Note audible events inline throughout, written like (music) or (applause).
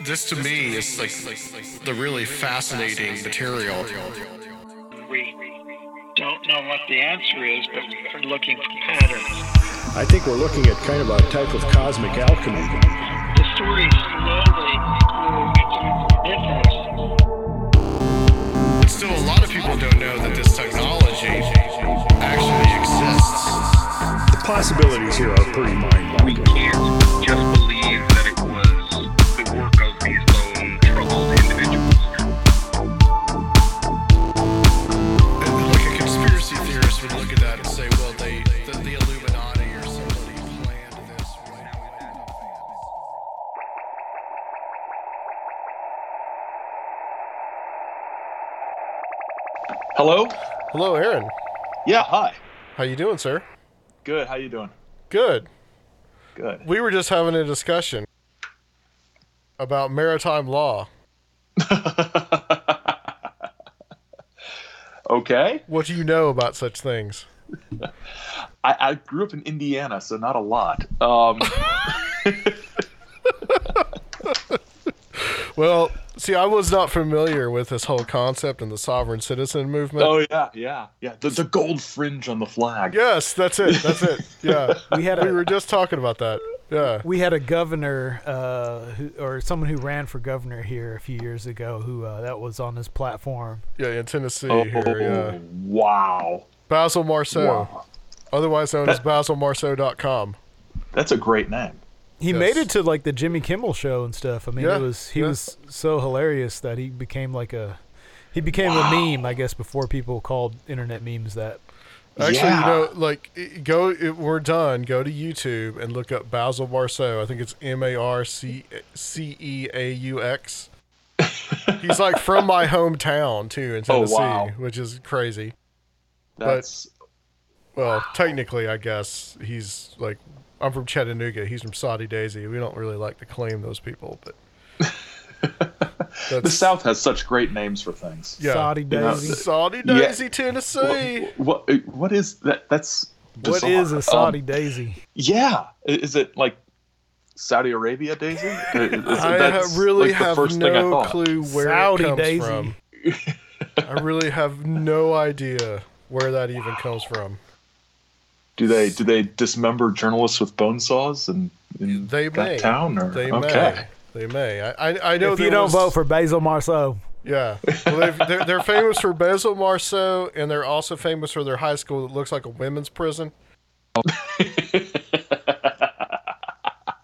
this to me is like the really fascinating material. We don't know what the answer is, but we're looking for patterns. I think we're looking at kind of a type of cosmic alchemy. The story slowly grew interest. Still, a lot of people don't know that this technology actually exists. The possibilities here are pretty mind-boggling. We can't just believe Hello? Aaron. Yeah, hi. How you doing, sir? Good. How you doing? Good. Good. We were just having a discussion about maritime law. (laughs) okay. What do you know about such things? (laughs) I, I grew up in Indiana, so not a lot. Um, (laughs) Well, see, I was not familiar with this whole concept and the sovereign citizen movement. oh yeah, yeah, yeah. The, the gold fringe on the flag. Yes, that's it. That's it. Yeah. (laughs) We had we a were just talking about that. Yeah. we had a governor uh, who, or someone who ran for governor here a few years ago who uh, that was on his platform. Yeah, in Tennessee Oh, here, yeah. wow. Basil Marceaux, Wow. otherwise known as That- basilmarceaux.com. That's a great name. He Yes. made it to like the Jimmy Kimmel show and stuff. I mean, Yeah, it was he yeah. was so hilarious that he became like a he became a meme, I guess, before people called internet memes that. Actually, Yeah. you know, like go. If we're done. Go to YouTube and look up Basil Marceaux. I think it's M A R C C E A U X. (laughs) He's like from my hometown too in Oh, Tennessee, wow. which is crazy. That's Well, technically, I guess he's like I'm from Chattanooga. He's from Soddy Daisy. We don't really like to claim those people, but (laughs) the South has such great names for things. yeah. Soddy know, Daisy. Soddy Yeah. Daisy, Tennessee. What what is that? That's What bizarre. is a Soddy Um, Daisy? yeah, is it like Saudi Arabia Daisy? (laughs) Is- is- I that's, really like, have first thing I no clue where Soddy it comes Daisy. from. (laughs) I really have no idea where that even comes from. Do they do they dismember journalists with bone saws in, in They that may. town? Or They okay. may. They may. I I, I know If you don't was- vote for Basil Marceaux, Yeah. Well, they've- they're, they're famous for Basil Marceaux, and they're also famous for their high school that looks like a women's prison. (laughs)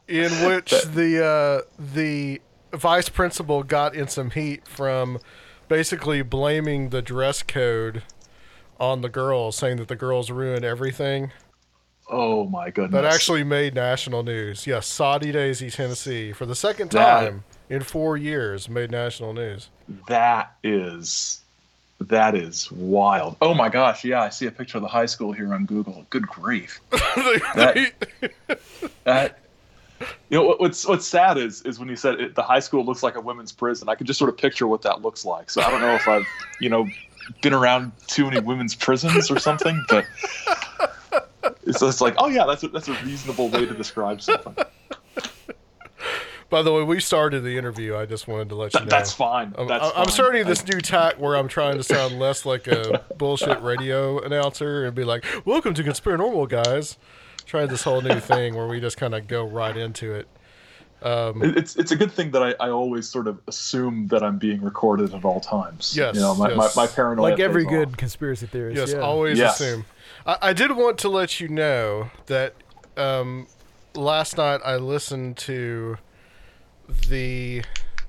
in which the uh, the vice principal got in some heat from basically blaming the dress code on the girls, saying that the girls ruined everything. Oh my goodness! That actually made national news. Yes, Soddy Daisy, Tennessee, for the second That- time in four years, made national news. that is that is wild. Oh my gosh! Yeah, I see a picture of the high school here on Google. Good grief! (laughs) That- That you know what's what's sad is is when you said it, the high school looks like a women's prison. I can just sort of picture what that looks like. So I don't know if I've you know been around too many women's prisons or something, but it's, it's like oh yeah, that's a, that's a reasonable way to describe something. By the way, we started the interview. I just wanted to let you know. That's fine. I'm, That's I'm- I'm fine. starting this new tack where I'm trying to sound less like a (laughs) bullshit radio announcer and be like, "Welcome to Conspiranormal, guys." Trying this whole new thing where we just kind of go right into it. It- It's it's a good thing that I, I always sort of assume that I'm being recorded at all times. Yes, you know my, yes. my, my paranoia. like every good off. conspiracy theorist. Yes, yeah. always Yes. assume. I, I did want to let you know that um, last night I listened to the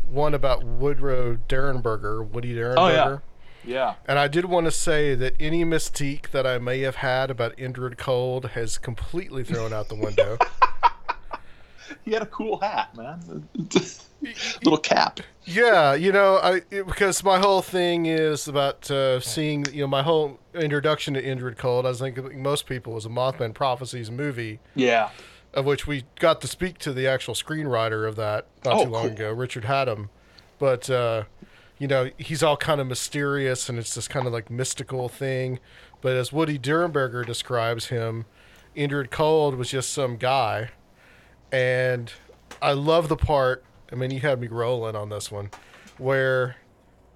one about Woodrow Derenberger, Woody Derenberger. Oh, yeah. Yeah. And I did want to say that any mystique that I may have had about Indrid Cold has completely thrown out the window. (laughs) (laughs) He had a cool hat, man. (laughs) Little cap. yeah, you know, I it, because my whole thing is about uh, seeing, you know, my whole introduction to Indrid Cold. I was thinking most people was a Mothman Prophecies movie, Yeah. of which we got to speak to the actual screenwriter of that not Oh, too long cool. ago, Richard Hatem. But uh, you know, he's all kind of mysterious, and it's this kind of like mystical thing. But as Woody Derenberger describes him, Indrid Cold was just some guy, and I love the part I mean, you had me rolling on this one, where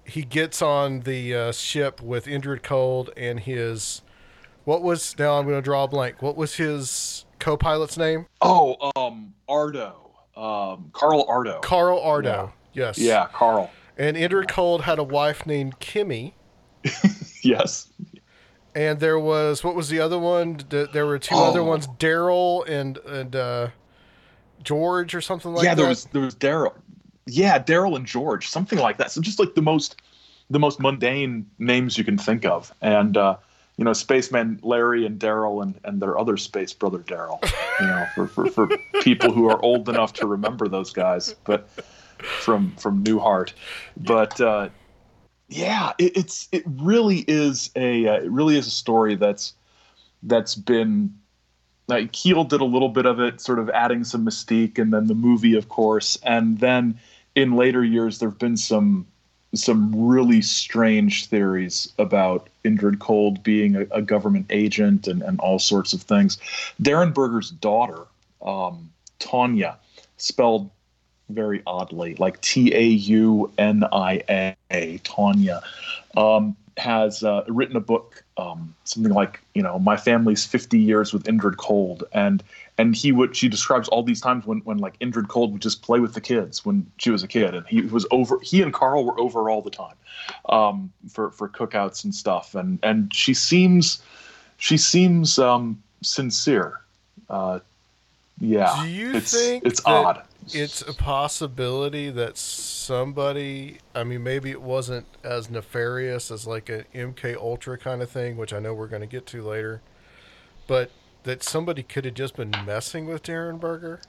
he gets on the uh, ship with Indrid Cold and his. What was now? I'm going to draw a blank. What was his co-pilot's name? Oh, um, Ardo, um, Carl Ardo. Carl Ardo. Yes. yeah, Carl. And Indrid Cold had a wife named Kimmy, (laughs) Yes. and there was what was the other one? There were two Oh. other ones, Daryl and and uh, George or something like yeah, that. there was there was Daryl. Yeah, Daryl and George, something like that. So just like the most the most mundane names you can think of, and uh, you know, spaceman Larry and Daryl and and their other space brother Daryl. You know, for, for for (laughs) people who are old enough to remember those guys, but from from Newhart, but. Uh, yeah, it, it's it really is a uh, it really is a story that's that's been like Keel did a little bit of it, sort of adding some mystique, and then the movie, of course, and then in later years there have been some some really strange theories about Indrid Cold being a, a government agent and, and all sorts of things. Derenberger's daughter, um, Taunia, spelled very oddly, like T A U N I A, Taunia, um, has uh, written a book, um, something like you know, my family's 50 years with Indrid Cold, and and he would she describes all these times when when like Indrid Cold would just play with the kids when she was a kid, and he was over. He and Carl were over all the time um, for for cookouts and stuff, and and she seems she seems um, sincere. Uh, yeah, Do you it's, think it's that odd? It's a possibility that somebody, I mean, maybe it wasn't as nefarious as like an MK Ultra kind of thing, which I know we're going to get to later, but that somebody could have just been messing with Derenberger.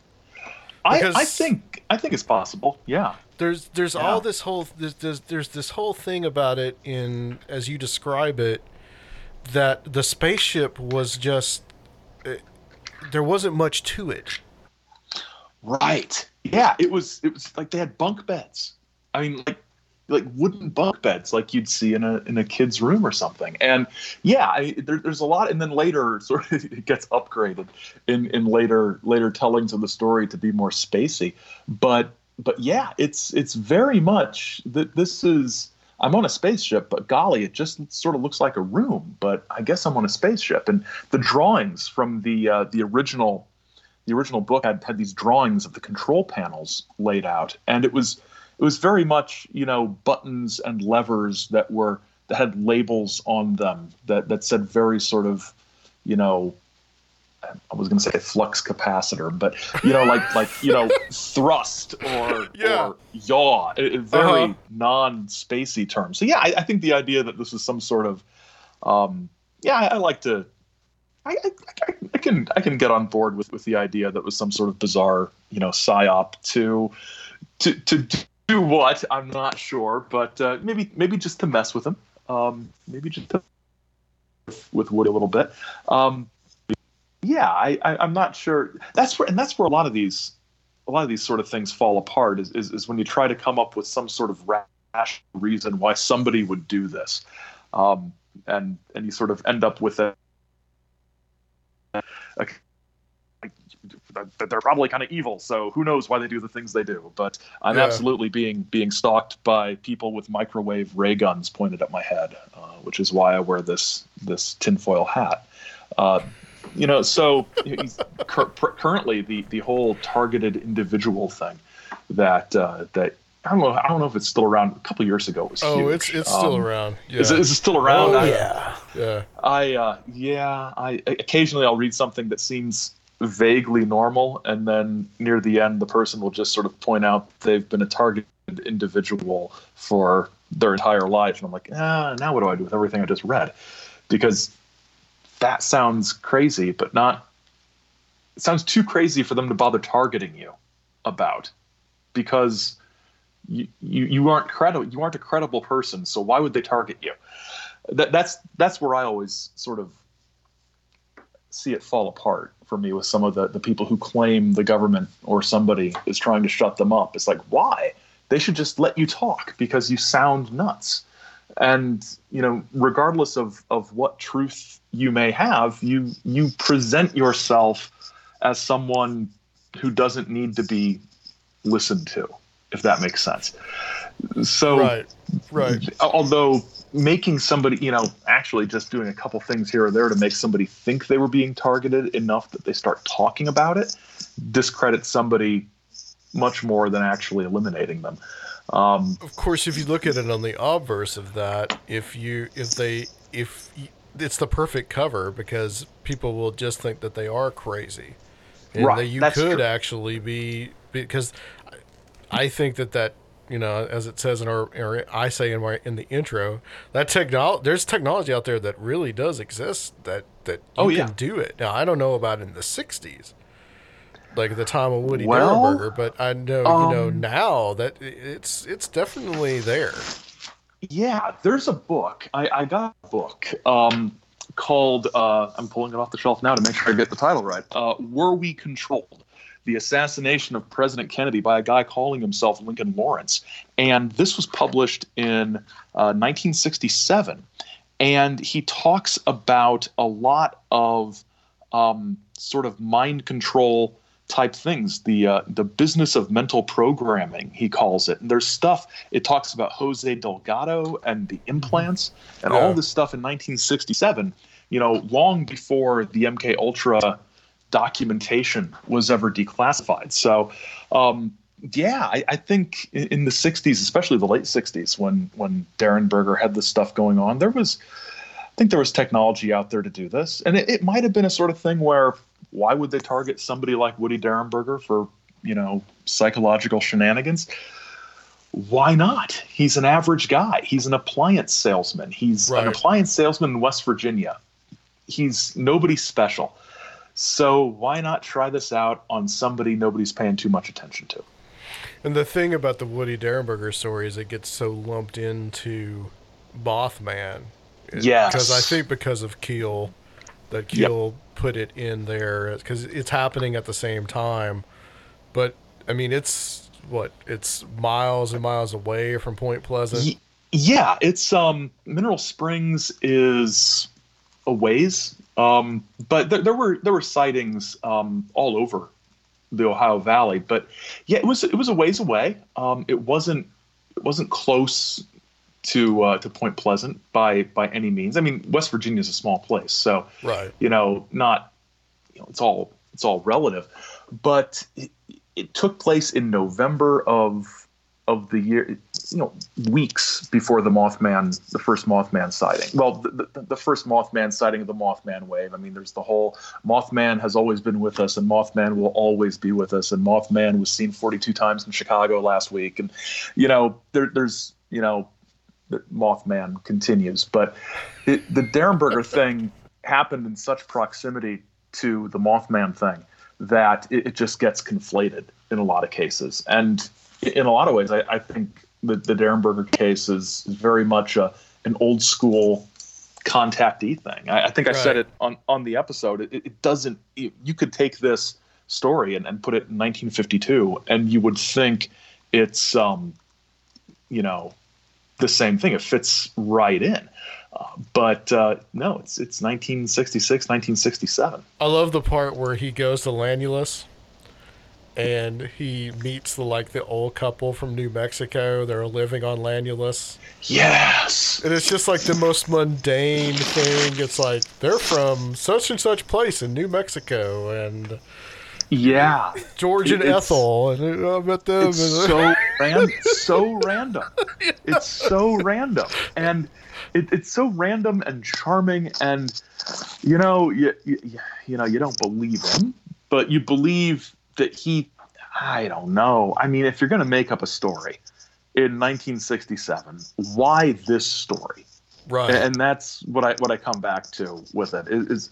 I, I think I think it's possible. Yeah. There's there's Yeah. all this whole there's, there's there's this whole thing about it in as you describe it that the spaceship was just it, there wasn't much to it. Right. Yeah. It was. It was like they had bunk beds. I mean, like like wooden bunk beds, like you'd see in a in a kid's room or something. And yeah, I, there, there's a lot. And then later, (laughs) sort of, it gets upgraded in in later later tellings of the story to be more spacey. But but yeah, it's it's very much that this is. I'm on a spaceship, but golly, it just sort of looks like a room. But I guess I'm on a spaceship, and the drawings from the uh, the original the original book had had these drawings of the control panels laid out, and it was it was very much you know buttons and levers that were that had labels on them that that said very sort of you know I was going to say flux capacitor, but you know like like you know (laughs) thrust or Yeah. or yaw, very Uh-huh. non-spacey term. So yeah, I, I think the idea that this is some sort of um, yeah, I, I like to I, I, I- can I can get on board with, with the idea that was some sort of bizarre you know psyop to to to do what I'm not sure, but uh, maybe maybe just to mess with him, um, maybe just to with Woody a little bit. Um, yeah, I, I I'm not sure. That's where and that's where a lot of these a lot of these sort of things fall apart is, is, is when you try to come up with some sort of rational reason why somebody would do this, um, and and you sort of end up with a that they're probably kind of evil. So who knows why they do the things they do? But I'm Yeah. absolutely being being stalked by people with microwave ray guns pointed at my head, uh, which is why I wear this this tinfoil hat. Uh, you know, so (laughs) he's cur- pr- currently the the whole targeted individual thing that uh, that. I don't know. I don't know if it's still around. A couple years ago, it was Oh, huge. it's it's still Um, around. Yeah. Is, it, is it still around? Oh, I- yeah. Yeah. I uh, yeah, I occasionally I'll read something that seems vaguely normal, and then near the end, the person will just sort of point out they've been a targeted individual for their entire life, and I'm like, ah, now what do I do with everything I just read? Because that sounds crazy, but not. It sounds too crazy for them to bother targeting you about, because you you, you aren't credible. You aren't a credible person, so why would they target you? That, that's that's where I always sort of see it fall apart for me with some of the, the people who claim the government or somebody is trying to shut them up. It's like, why? They should just let you talk because you sound nuts. And, you know, regardless of, of what truth you may have, you you present yourself as someone who doesn't need to be listened to. if that makes sense. So, Right. Right. although making somebody, you know, actually just doing a couple things here or there to make somebody think they were being targeted enough that they start talking about it discredits somebody much more than actually eliminating them. Um, Of course, if you look at it on the obverse of that, if you if they if y- it's the perfect cover because people will just think that they are crazy, and Right, that you could true. actually be because I- I think that that you know as it says in our, or I say in my in the intro that technology there's technology out there that really does exist that that you Oh, can do it. Now I don't know about in the '60s. Like the time of Woody Well, Derenberger, but I know you know um, now that it's it's definitely there. Yeah, there's a book. I, I got a book um, called, uh, I'm pulling it off the shelf now to make sure I get the title right. Uh, Were We Controlled? The Assassination of President Kennedy by a guy calling himself Lincoln Lawrence. And this was published in uh, 1967. And he talks about a lot of um, sort of mind control type things. The uh, the business of mental programming, he calls it. And there's stuff. It talks about Jose Delgado and the implants and Yeah. all this stuff in 1967. You know, long before the MK Ultra documentation was ever declassified. So. Um, yeah, I, I think in, the '60s, especially the late '60s, when when Derenberger had this stuff going on, there was I think there was technology out there to do this, and it, it might have been a sort of thing where why would they target somebody like Woody Derenberger for you know psychological shenanigans? Why not? He's an average guy. He's an appliance salesman. He's Right. an appliance salesman in West Virginia. He's nobody special. So why not try this out on somebody nobody's paying too much attention to? And the thing about the Woody Derenberger story is it gets so lumped into Mothman. It- Yes. Because I think because of Keel, that Keel put it in there because it's happening at the same time. But I mean, it's what it's miles and miles away from Point Pleasant. Y- yeah, it's um Mineral Springs is a ways, um, but there, there were there were sightings um, all over the Ohio Valley. But yeah, it was it was a ways away. Um, it wasn't it wasn't close to uh, to Point Pleasant by by any means. I mean, West Virginia is a small place, so Right. you know, not you know, it's all it's all relative, but it, it took place in November of of the year, you know, weeks before the Mothman, the first Mothman sighting. Well, the, the, the first Mothman sighting of the Mothman wave. I mean, there's the whole Mothman has always been with us, and Mothman will always be with us, and Mothman was seen 42 times in Chicago last week, and you know, there, there's you know, the Mothman continues, but it, the Derenberger (laughs) thing happened in such proximity to the Mothman thing that it, it just gets conflated in a lot of cases. And in a lot of ways, I, I think the, the Derenberger case is, is very much a, an old school contactee thing. I, I think I said it on, on the episode. It, it doesn't, you you could take this story and, and put it in 1952, and you would think it's, um, you know, the same thing. It fits right in. Uh, but uh, no, it's it's 1966, 1967. I love the part where he goes to Lanulos and he meets the like the old couple from New Mexico. They're living on Lanulos. Yes. And it's just like the most mundane thing. It's like they're from such and such place in New Mexico, and Yeah. George and It's- Ethel, and I met them. It's so (laughs) ran- so random. It's so random, and it, it's so random and charming, and you know, you, you you know, you don't believe him, but you believe that he. I don't know. I mean, if you're going to make up a story in 1967, why this story? right. and, that's what I what I come back to with it is, is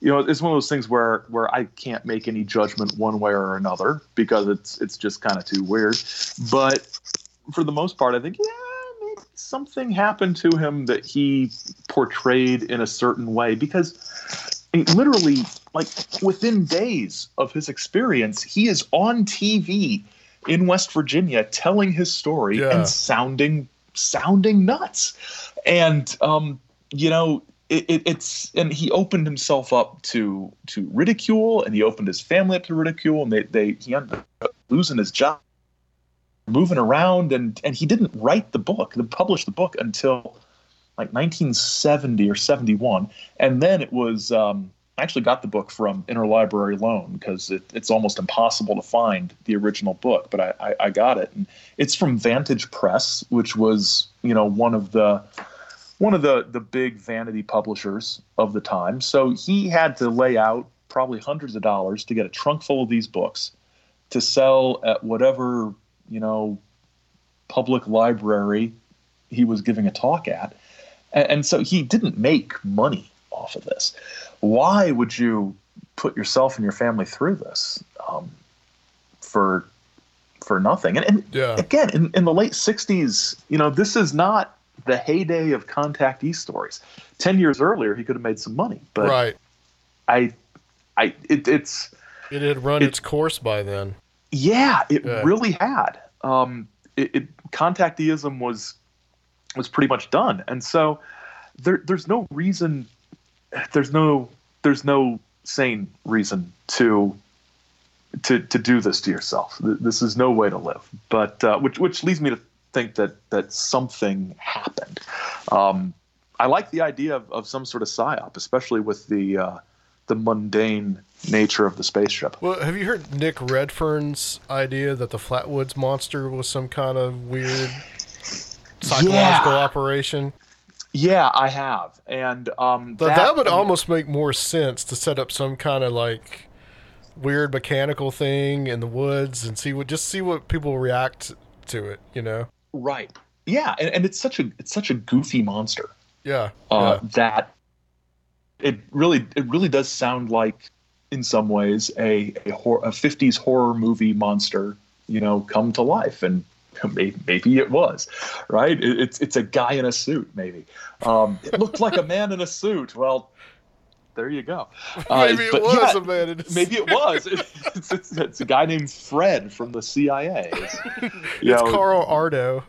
you know it's one of those things where where I can't make any judgment one way or another because it's it's just kind of too weird. But for the most part, I think yeah, maybe something happened to him that he portrayed in a certain way because it literally like within days of his experience, he is on TV in West Virginia telling his story Yeah. and sounding sounding nuts and um, you know it, it, it's and he opened himself up to to ridicule and he opened his family up to ridicule and they, they he ended up losing his job moving around, and and he didn't write the book, the publish the book until like 1970 or 71, and then it was. Um, I actually got the book from interlibrary loan because it, it's almost impossible to find the original book, but I, I, I, got it, and it's from Vantage Press, which was you know one of the one of the the big vanity publishers of the time. So he had to lay out probably hundreds of dollars to get a trunk full of these books to sell at whatever you know public library he was giving a talk at, and, and so he didn't make money off of this why would you put yourself and your family through this um, for for nothing? And, and yeah. again, in, in the late '60s, you know, this is not the heyday of contactee stories. Ten years earlier, he could have made some money, but right. I, I, it, it's it had run it, its course by then. Yeah, it yeah. really had. Um, it, it contacteeism was was pretty much done, and so there, there's no reason there's no there's no sane reason to to to do this to yourself. This is no way to live. But uh, which which leads me to think that that something happened. Um, I like the idea of, of some sort of psyop, especially with the uh, the mundane nature of the spaceship. Well, have you heard Nick Redfern's idea that the Flatwoods monster was some kind of weird psychological yeah. operation? Yeah, I have, and um, that, that, would almost make more sense to set up some kind of like weird mechanical thing in the woods and see what just see what people react to it. You know? Right. Yeah, and, and it's such a it's such a goofy monster. Yeah. Uh, yeah. That it really it really does sound like in some ways a a, hor- a 50s horror movie monster you know come to life and (laughs) maybe, maybe it was, right? It, it's it's a guy in a suit, maybe. Um, it looked like a man in a suit. Well, there you go. (laughs) Uh, maybe it was yeah, a man in a Maybe it was. (laughs) It's, it's, it's, a guy named Fred from the CIA. It's, know, Carl Ardo.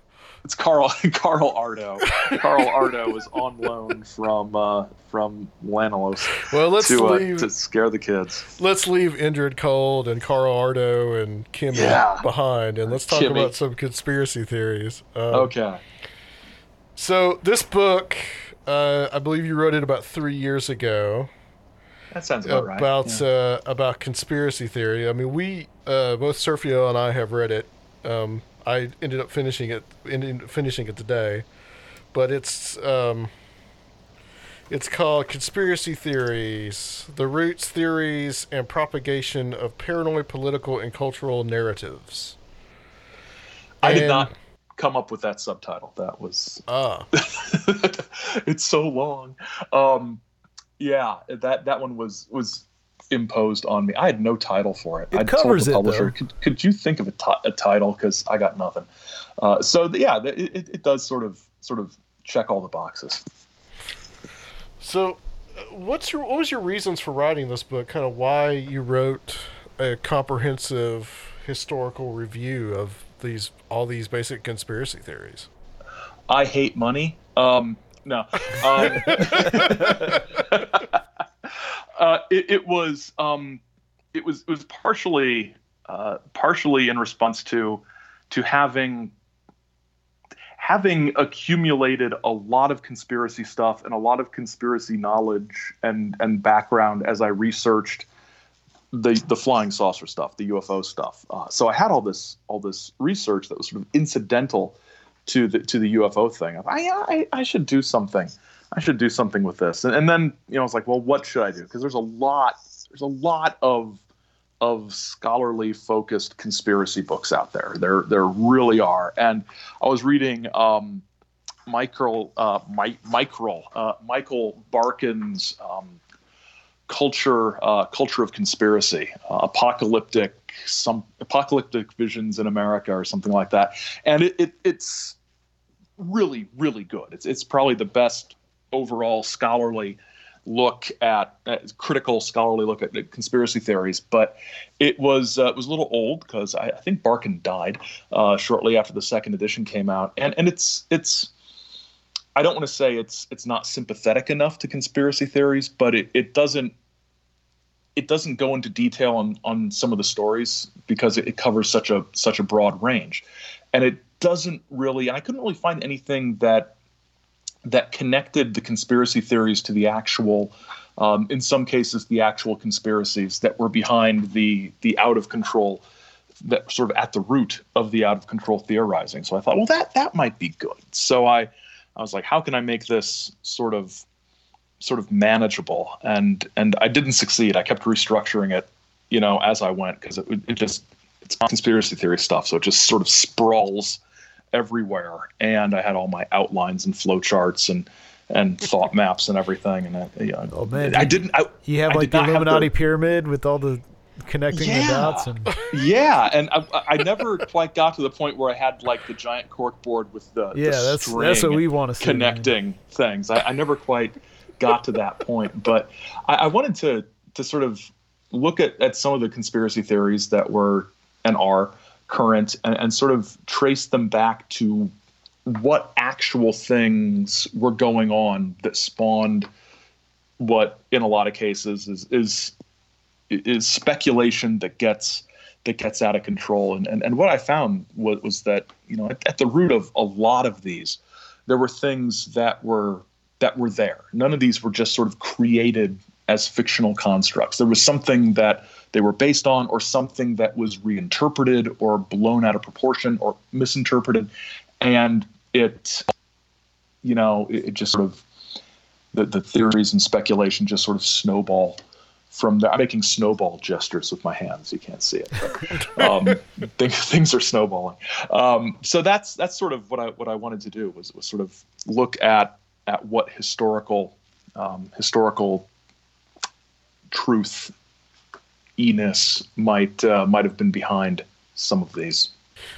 It's Carl (laughs) Carl Ardo. Carl Ardo was on loan from uh, from Lanulos. Well, let's to, leave uh, to scare the kids. Let's leave Indrid Cold and Carl Ardo and Kimmy yeah. behind, and let's talk Kimmy. about some conspiracy theories. Um, okay. So this book, uh, I believe you wrote it about three years ago. That sounds about, about right. Yeah. Uh, about conspiracy theory. I mean, we uh, both Sergio and I have read it. Um, I ended up finishing it, ended finishing it today, but it's um, it's called Conspiracy Theories: The Roots, Theories, and Propagation of Paranoid Political and Cultural Narratives. I and, did not come up with that subtitle. That was ah, (laughs) it's so long. Um, yeah, that that one was was imposed on me. I had no title for it. It I covers told the publisher, it, could, could you think of a, t- a title? Because I got nothing. Uh, so the, yeah, it, it, it does sort of sort of check all the boxes. So, uh, what's your what was your reasons for writing this book? Kind of why you wrote a comprehensive historical review of these all these basic conspiracy theories. I hate money. Um, no. Um, (laughs) (laughs) Uh, it, it, was um, it was it was partially uh, partially in response to to having having accumulated a lot of conspiracy stuff and a lot of conspiracy knowledge and and background as I researched the the flying saucer stuff, the UFO stuff. Uh, so I had all this all this research that was sort of incidental to the to the UFO thing. I I, I should do something I should do something with this. And, and then, you know, I was like, well, what should I do? Because there's a lot, there's a lot of of scholarly focused conspiracy books out there. There there really are. And I was reading um, Michael uh, Michael uh, Michael Barkun's um, culture uh, culture of conspiracy, uh, apocalyptic some apocalyptic visions in America or something like that. And it, it it's really really good. It's it's probably the best overall scholarly look at, critical scholarly look at, at, conspiracy theories, but it was uh, it was a little old because I, I, think Barkun died uh, shortly after the second edition came out, and and it's it's I don't want to say it's it's not sympathetic enough to conspiracy theories, but it, it doesn't it doesn't go into detail on on some of the stories because it, it covers such a such a broad range, and it doesn't really. I couldn't really find anything that that connected the conspiracy theories to the actual. Um, in some cases, the actual conspiracies that were behind the the out of control, that sort of at the root of the out of control theorizing. So I thought, well, that that might be good. So I, I was like, how can I make this sort of sort of manageable and and I didn't succeed. I kept restructuring it, you know, as I went because it, it just it's conspiracy theory stuff, so it just sort of sprawls everywhere. And I had all my outlines and flowcharts and and (laughs) thought maps and everything. And I, you know, Oh man, I didn't. I, You have I like the not Illuminati the- pyramid with all the connecting the dots and (laughs) yeah, and I, I never quite got to the point where I had like the giant cork board with the yeah, the that's that's what we want to see. man. connecting things. I, I never quite got to that point, but I, I wanted to to sort of look at, at some of the conspiracy theories that were and are current and, and sort of trace them back to what actual things were going on that spawned what in a lot of cases is is is speculation that gets that gets out of control. And and, and what i found was, was that you know at, at the root of a lot of these there were things that were that were there. None of these were just sort of created as fictional constructs there was something that they were based on or something that was reinterpreted or blown out of proportion or misinterpreted and it you know it, it just sort of the, the theories and speculation just sort of snowball from there. I'm making snowball gestures with my hands. You can't see it. But, (laughs) um, things, things are snowballing. Um, so that's that's sort of what I what I wanted to do was, was sort of look at at what historical um, historical truth eness might uh, might have been behind some of these.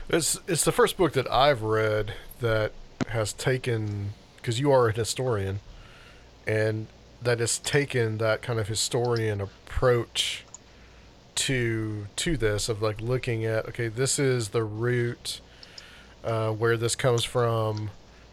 It's it's the first book that I've read that has taken because you are a historian, and that has taken that kind of historian approach to to this of like looking at okay this is the root uh, where this comes from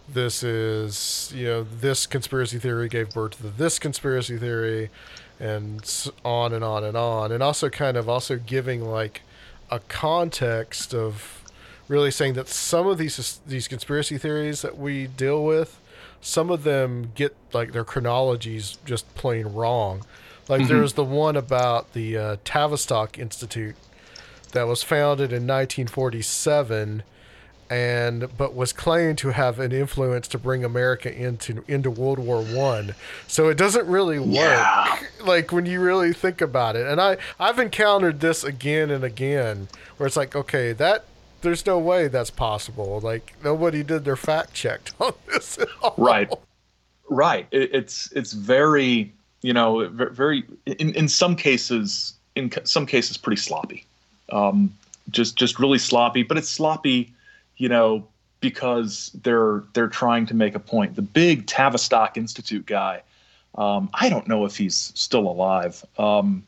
this is you know this conspiracy theory gave birth to this conspiracy theory and on and on and on and also kind of also giving like a context of really saying that some of these these conspiracy theories that we deal with some of them get like their chronologies just plain wrong. Like there's the one about the uh, Tavistock Institute that was founded in 1947 and but was claimed to have an influence to bring America into into World War One. So it doesn't really work. Yeah. Like when you really think about it. And I I've encountered this again and again where it's like, okay, that there's no way that's possible. Like nobody did their fact checked (laughs) on this right right it, it's it's very you know very in, in some cases in some cases pretty sloppy um, just just really sloppy but it's sloppy you know because they're they're trying to make a point the big tavistock institute guy um, i don't know if he's still alive um,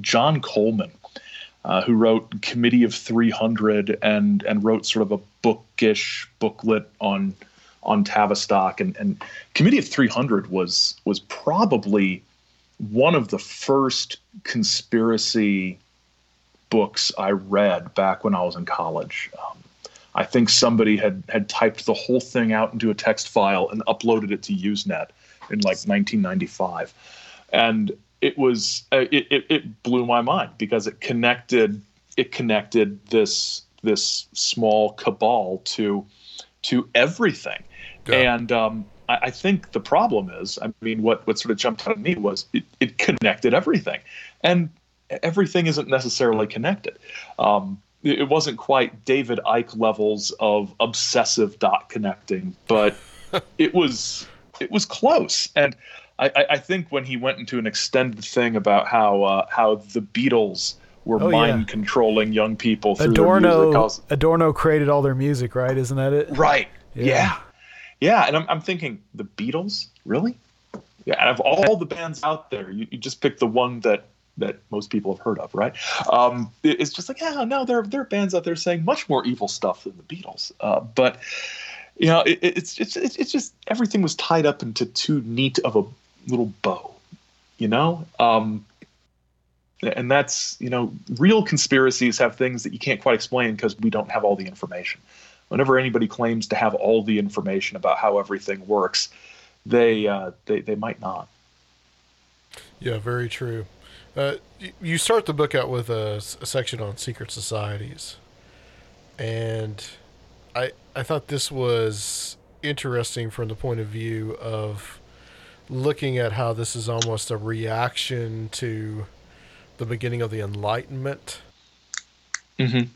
john coleman uh, who wrote committee of 300 and and wrote sort of a bookish booklet on on Tavistock and, and Committee of 300 was was probably one of the first conspiracy books I read back when I was in college. Um, I think somebody had had typed the whole thing out into a text file and uploaded it to Usenet in like 1995, and it was uh, it, it, it blew my mind because it connected it connected this this small cabal to to everything. Yeah. And um, I, I think the problem is, I mean, what, what sort of jumped out at me was it, it connected everything. And everything isn't necessarily connected. Um, it, wasn't quite David Icke levels of obsessive dot connecting, but (laughs) it was it was close. And I, I, think when he went into an extended thing about how uh, how the Beatles were Oh, yeah. mind controlling young people through their music, Adorno was- Adorno created all their music, right? Isn't that it? Right. Yeah. Yeah. Yeah. And I'm, I'm thinking, the Beatles? Really? Yeah. Out of all the bands out there, you, you just pick the one that that most people have heard of, right? Um, it's just like, yeah, no, there, there are bands out there saying much more evil stuff than the Beatles. Uh, but, you know, it, it's, it's, it's, just everything was tied up into too neat of a little bow, you know? Um, and that's, you know, real conspiracies have things that you can't quite explain because we don't have all the information. whenever anybody claims to have all the information about how everything works, they uh, they they might not. Yeah, very true. Uh, you start the book out with a section on secret societies, and I I thought this was interesting from the point of view of looking at how this is almost a reaction to the beginning of the Enlightenment. Mm-hmm.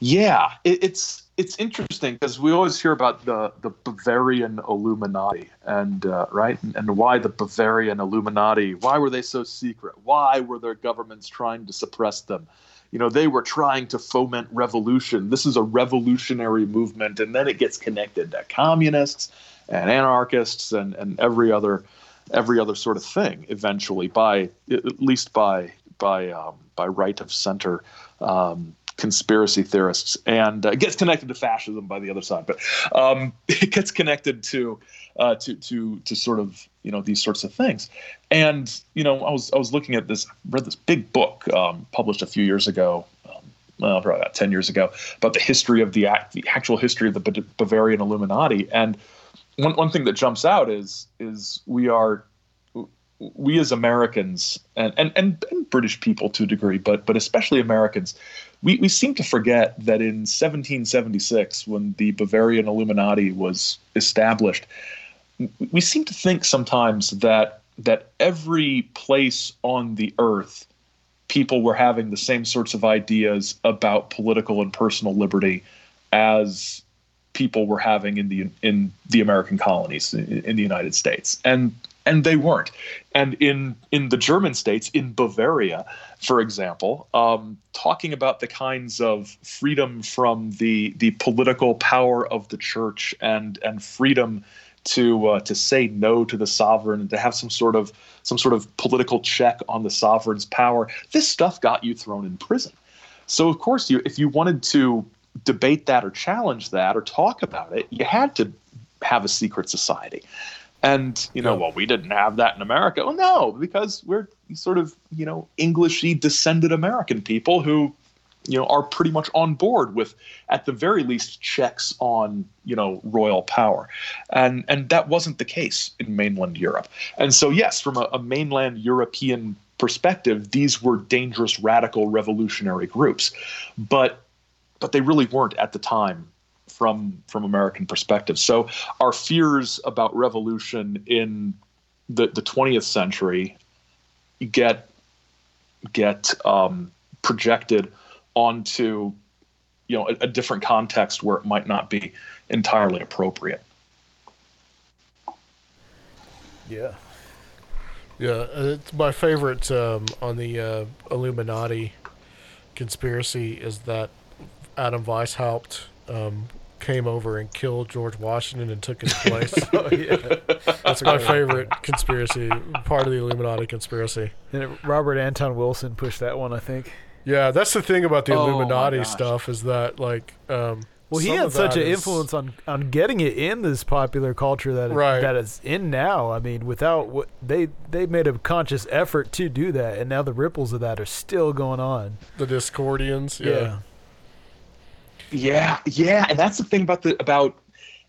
Yeah, it, it's it's interesting because we always hear about the the Bavarian Illuminati and uh, right and, and why the Bavarian Illuminati why were they so secret? Why were their governments trying to suppress them? You know they were trying to foment revolution. This is a revolutionary movement and then it gets connected to communists and anarchists and and every other every other sort of thing eventually by at least by by um, by right of center um, conspiracy theorists, and uh, gets connected to fascism by the other side. But um, (laughs) it gets connected to uh, to to to sort of you know these sorts of things. And you know, I was I was looking at this, read this big book um, published a few years ago. Um, well, probably about ten years ago, about the history of the act, the actual history of the Ba- Bavarian Illuminati. And one one thing that jumps out is is we are we as Americans and, and, and British people to a degree, but but especially Americans, we, we seem to forget that in 1776, when the Bavarian Illuminati was established, we seem to think sometimes that that every place on the earth, people were having the same sorts of ideas about political and personal liberty as people were having in the in the American colonies in, in the United States, and and they weren't. And in in the German states, in Bavaria, for example, um, talking about the kinds of freedom from the the political power of the church and and freedom to uh, to say no to the sovereign and to have some sort of some sort of political check on the sovereign's power. This stuff got you thrown in prison. So of course, you if you wanted to debate that or challenge that or talk about it, you had to have a secret society. And you know, well, we didn't have that in America. Well, no, because we're sort of you know Englishy descended American people who you know are pretty much on board with at the very least checks on you know royal power and and that wasn't the case in mainland europe and so yes from a, a mainland european perspective these were dangerous radical revolutionary groups but but they really weren't at the time from from american perspective. So our fears about revolution in the the 20th century get get um, projected onto you know a, a, different context where it might not be entirely appropriate. Yeah. Yeah it's my favorite um, on the uh, illuminati conspiracy is that adam weishaupt um, came over and killed george washington and took his (laughs) place oh, yeah. that's my favorite conspiracy part of the illuminati conspiracy and robert anton wilson pushed that one i think yeah, that's the thing about the Oh, Illuminati stuff is that like um well he had such an is- influence on on getting it in this popular culture that it, Right. that it's in now i mean without what they they made a conscious effort to do that and now the ripples of that are still going on the Discordians. Yeah. yeah yeah yeah and that's the thing about the about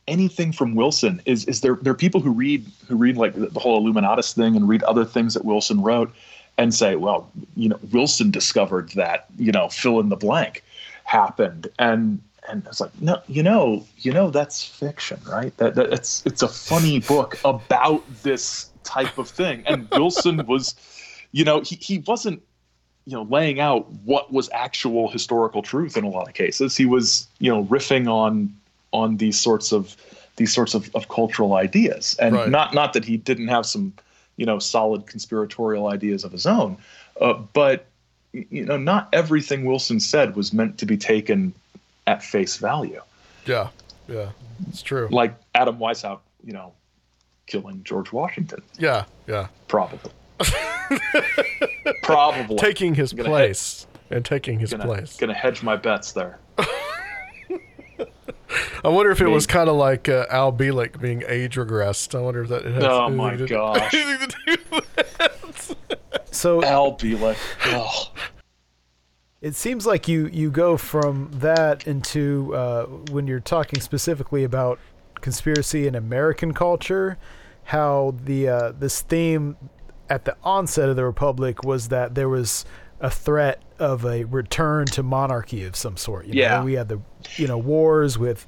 anything from wilson is is there there are people who read who read like the, whole illuminatus thing and read other things that wilson wrote and say well you know wilson discovered that you know fill in the blank happened. And and it's like no you know you know that's fiction right? That, that it's it's a funny book about this type of thing. And wilson was you know he, he wasn't you know laying out what was actual historical truth in a lot of cases he was you know riffing on on these sorts of these sorts of, of cultural ideas and Right. not not that he didn't have some you know solid conspiratorial ideas of his own uh, but you know not everything wilson said was meant to be taken at face value Yeah. Yeah. It's true. like adam weishaupt you know killing george washington Yeah. Yeah. probably probably Taking his Gonna place and taking his gonna, place. gonna hedge my bets there (laughs) I wonder if it was kind of like uh, Al Bielek being age regressed. I wonder if that has oh my to- gosh (laughs) to do with so Al Bielek. Oh. It seems like you you go from that into uh, when you're talking specifically about conspiracy in American culture, how the uh, this theme at the onset of the republic was that there was a threat of a return to monarchy of some sort. You Yeah. know, we had the you know wars with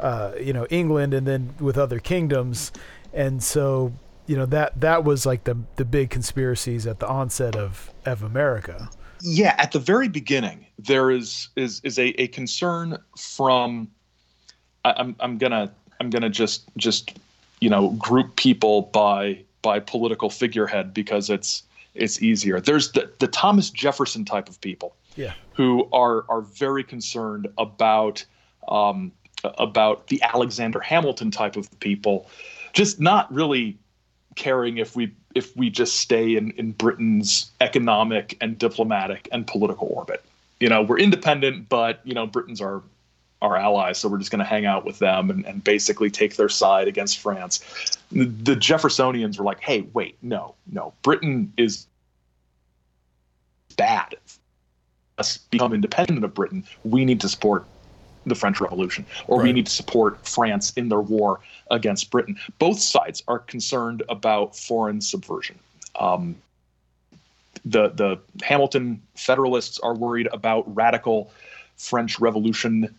uh, you know England and then with other kingdoms, and so you know that that was like the the big conspiracies at the onset of of America. Yeah, at the very beginning, there is is is a, a concern from. I, I'm I'm gonna I'm gonna just just you know group people by by political figurehead because it's it's easier. There's the the Thomas Jefferson type of people Yeah. who are are very concerned about um, about the Alexander Hamilton type of people, just not really caring if we if we just stay in, in Britain's economic and diplomatic and political orbit. You know, we're independent, but you know, Britain's our our allies, so we're just going to hang out with them and, and basically take their side against France. The, the Jeffersonians were like, "Hey, wait, no, no, Britain is bad. Us become independent of Britain. We need to support the French Revolution, or we need to support France in their war against Britain. Both sides are concerned about foreign subversion. Um, the the Hamilton Federalists are worried about radical French Revolution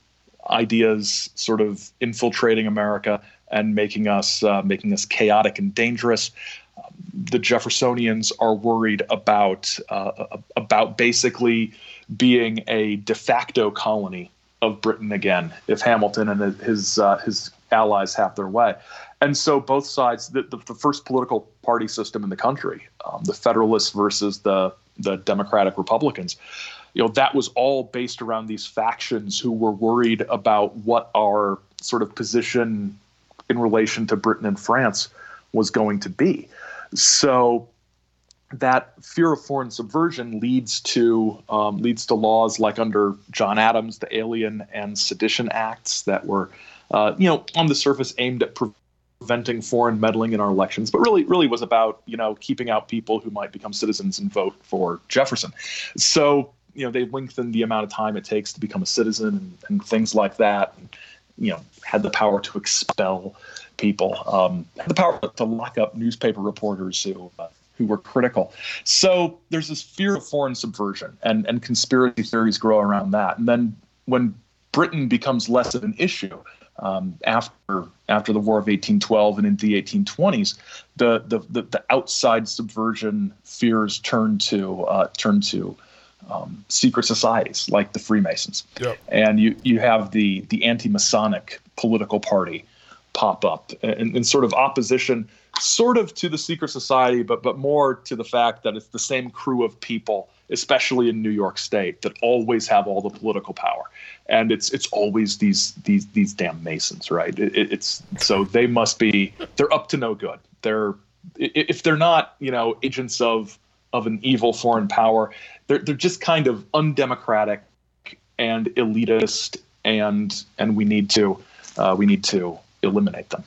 ideas, sort of infiltrating America and making us uh, making us chaotic and dangerous. Um, the Jeffersonians are worried about uh, about basically being a de facto colony of Britain again if Hamilton and his uh, his allies have their way. And so both sides, the, the, the first political party system in the country, um, the Federalists versus the the Democratic Republicans, you know, that was all based around these factions who were worried about what our sort of position in relation to Britain and France was going to be. So that fear of foreign subversion leads to um, leads to laws like under John Adams, the Alien and Sedition Acts that were, uh, you know, on the surface aimed at preventing foreign meddling in our elections, but really, really was about you know keeping out people who might become citizens and vote for Jefferson. So you know they lengthened the amount of time it takes to become a citizen and, and things like that. And, you know, had the power to expel people, um, had the power to lock up newspaper reporters who. Uh, who were critical. So there's this fear of foreign subversion, and, and conspiracy theories grow around that. And then when Britain becomes less of an issue um, after after the War of 1812 and into the 1820s, the the, the, the outside subversion fears turn to uh, turn to um, secret societies like the Freemasons, Yep. and you you have the the anti-Masonic political party pop up in, in sort of opposition sort of to the secret society but but more to the fact that it's the same crew of people especially in New York state that always have all the political power. And it's it's always these these these damn masons right? It, it- it's so they must be they're up to no good. They're if they're not you know agents of of an evil foreign power they're they're just kind of undemocratic and elitist and and we need to uh, we need to eliminate them.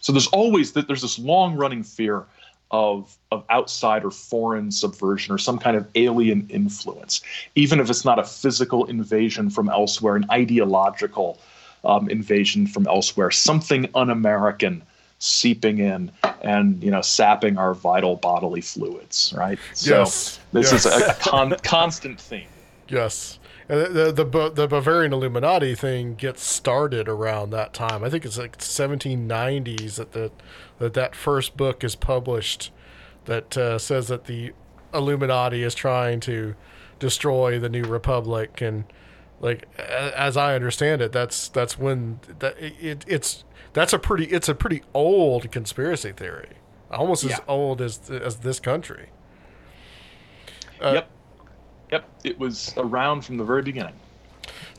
So there's always that there's this long running fear of of outside or foreign subversion or some kind of alien influence, even if it's not a physical invasion from elsewhere, an ideological um, invasion from elsewhere, something un-American seeping in and you know sapping our vital bodily fluids. Right. So this Yes. is a, a con- constant theme. Yes. And the, the the the Bavarian Illuminati thing gets started around that time. I think it's like 1790s that the that that first book is published that uh, says that the Illuminati is trying to destroy the new republic and like as I understand it that's that's when that it, it's that's a pretty it's a pretty old conspiracy theory. Almost as old as as this country. Uh, yep. Yep. It was around from the very beginning.